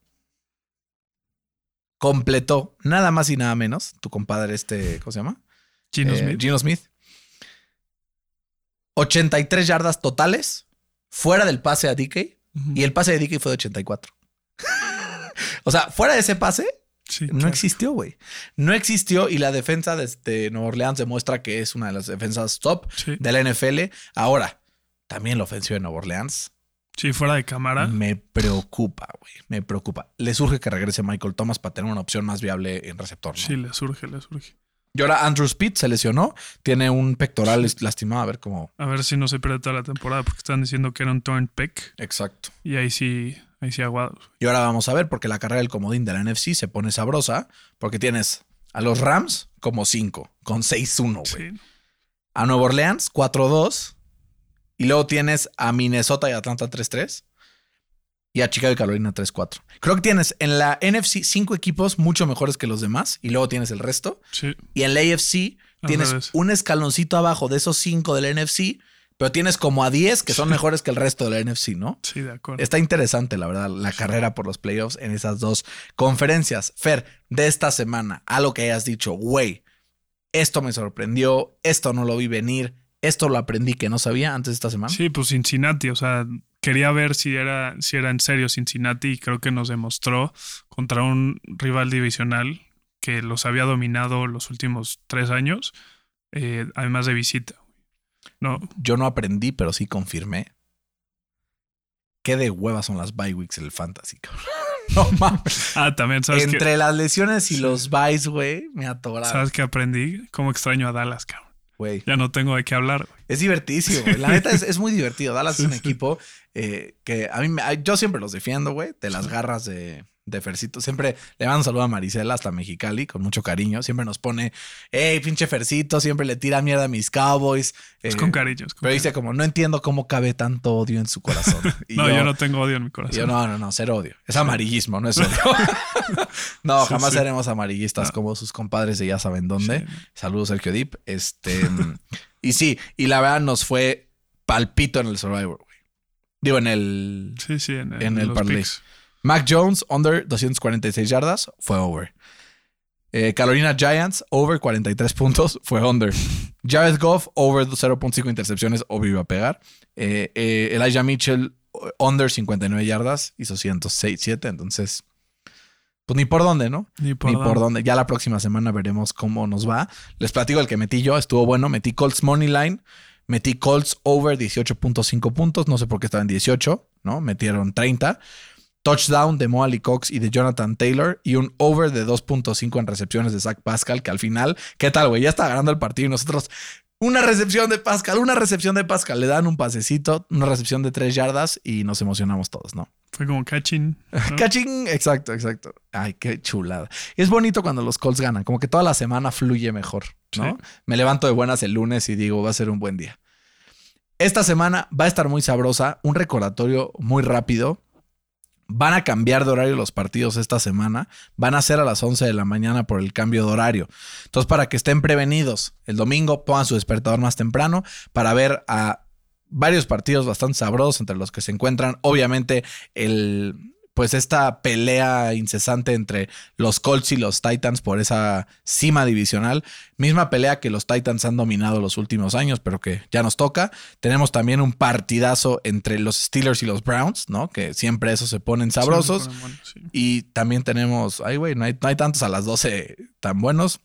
completó nada más y nada menos tu compadre este, ¿cómo se llama? Gino Eh, Smith. Geno Smith. 83 yardas totales fuera del pase a DK y el pase de DK fue de 84. o sea, fuera de ese pase Sí, no claro. existió, güey. No existió y la defensa de este Nueva Orleans demuestra que es una de las defensas top Sí. de la NFL. Ahora, también la ofensiva de Nueva Orleans Sí, fuera de cámara. me preocupa, güey. Me preocupa. Le surge que regrese Michael Thomas para tener una opción más viable en receptor. ¿no? Sí, le surge, le surge. Y ahora Andrew Speed se lesionó. Tiene un pectoral lastimado. A ver cómo. A ver si no se pierde toda la temporada porque están diciendo que era un torn pick Exacto. y ahí sí, ahí sí aguados. Y ahora vamos a ver, porque la carrera del comodín de la NFC se pone sabrosa, porque tienes A los Rams, como 5, con 6-1, güey. Sí. A Nueva Orleans, 4-2. Y luego tienes a Minnesota y Atlanta 3-3. Y a Chicago y Carolina 3-4. Creo que tienes en la NFC cinco equipos mucho mejores que los demás. Y luego tienes el resto. Sí. Y en la AFC tienes un escaloncito abajo de esos cinco del NFC. Pero tienes como a 10 que son mejores que el resto de la NFC, ¿no? Sí, de acuerdo. Está interesante, la verdad, la carrera por los playoffs en esas dos conferencias. Fer, de esta semana, algo que hayas dicho, güey, esto me sorprendió, esto no lo vi venir, esto lo aprendí que no sabía antes de esta semana. Sí, pues Cincinnati, o sea, quería ver si era, si era en serio Cincinnati y creo que nos demostró contra un rival divisional que los había dominado los últimos tres años, eh, además de visita. No, Yo no aprendí, pero sí confirmé. Qué de huevas son las bye weeks en el fantasy, cabrón. No mames. ah, también sabes Entre que las lesiones y Sí. los byes, güey, me atoraron, sabes que aprendí cómo extraño a Dallas, cabrón. güey. Ya no tengo de qué hablar. güey. Es divertísimo, güey. La neta es, es muy divertido. Dallas es un equipo eh, que a mí, me- yo siempre los defiendo, güey, de las garras de, de Fercito. Siempre le mando un saludo a Marisela hasta Mexicali con mucho cariño. Siempre nos pone, hey, pinche Fercito, siempre le tira mierda a mis Cowboys. Es Eh, con cariño. es con Pero dice como, no entiendo cómo cabe tanto odio en su corazón. Y no, yo, no tengo odio en mi corazón. yo, no, no, no, cero odio. Es amarillismo, no es odio. no, jamás sí. seremos amarillistas No. como sus compadres de ya saben dónde. Sí. Saludos, Sergio Deep. Este. Y sí, y la verdad nos fue palpito en el Survivor, güey. Digo, en el. Sí, sí, en, En el parlay. picks. Mac Jones, under 246 yardas, fue over. Eh, Carolina Giants, over 43 puntos, fue under. Jared Goff, over 0.5 intercepciones, obvio iba a pegar. Eh, eh, Elijah Mitchell, under 59 yardas, hizo 106, 7, entonces. Pues ni por dónde, ¿no? Ni por, ni dónde. por dónde. Ya la próxima semana veremos cómo nos va. Les platico el que metí yo, estuvo bueno. Metí Colts Money Line, metí Colts over 18.5 puntos. No sé por qué estaba en 18, ¿no? Metieron 30. Touchdown de Moali Cox y de Jonathan Taylor y un over de 2.5 en recepciones de Zach Pascal, que al final, ¿qué tal, güey? Ya está ganando el partido y nosotros, una recepción de Pascal, una recepción de Pascal, le dan un pasecito, una recepción de 3 yardas y nos emocionamos todos, ¿no? Fue como catching. ¿no? Cachín, exacto, exacto. Ay, qué chulada. Es bonito cuando los Colts ganan, como que toda la semana fluye mejor, ¿no? Sí. Me levanto de buenas el lunes y digo, va a ser un buen día. Esta semana va a estar muy sabrosa, un recordatorio muy rápido. Van a cambiar de horario los partidos esta semana. Van a ser a las 11 de la mañana por el cambio de horario. Entonces, para que estén prevenidos, el domingo pongan su despertador más temprano para ver a varios partidos bastante sabrosos entre los que se encuentran, obviamente, el pues esta pelea incesante entre los Colts y los Titans por esa cima divisional, misma pelea que los Titans han dominado los últimos años, pero que ya nos toca. Tenemos también un partidazo entre los Steelers y los Browns, ¿no? Que siempre esos se ponen sabrosos. Sí, fueron buenos, sí. Y también tenemos, ay, güey, no hay, no hay tantos a las 12 tan buenos.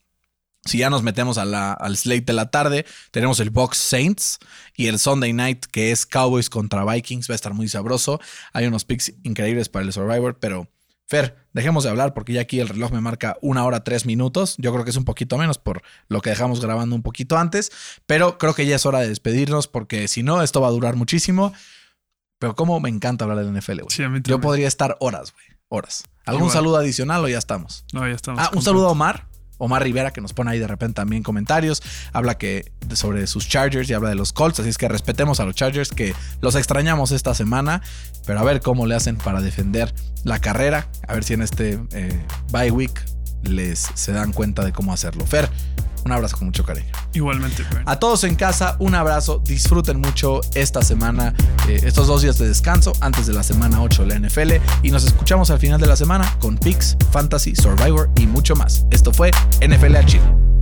Si ya nos metemos a la- al slate de la tarde, tenemos el Box Saints y el Sunday Night, que es Cowboys contra Vikings. Va a estar muy sabroso. Hay unos picks increíbles para el Survivor, pero Fer, dejemos de hablar porque ya aquí el reloj me marca una hora tres minutos. Yo creo que es un poquito menos por lo que dejamos grabando un poquito antes, pero creo que ya es hora de despedirnos porque si no, esto va a durar muchísimo. Pero como me encanta hablar del NFL, güey. Sí, Yo podría estar horas, güey. Horas. ¿Algún Igual. saludo adicional o ya estamos? No, ya estamos. Ah, un saludo a Omar. Omar Rivera, que nos pone ahí de repente también comentarios. Habla que sobre sus Chargers y habla de los Colts. Así es que respetemos a los Chargers, que los extrañamos esta semana. Pero a ver cómo le hacen para defender la carrera. A ver si en este eh, bye week les se dan cuenta de cómo hacerlo. Fer, un abrazo con mucho cariño. Igualmente, Brian. A todos en casa, un abrazo. Disfruten mucho esta semana, eh, estos dos días de descanso antes de la semana 8 de la NFL. Y nos escuchamos al final de la semana con Picks, Fantasy, Survivor y mucho más. Esto fue NFL a Chile.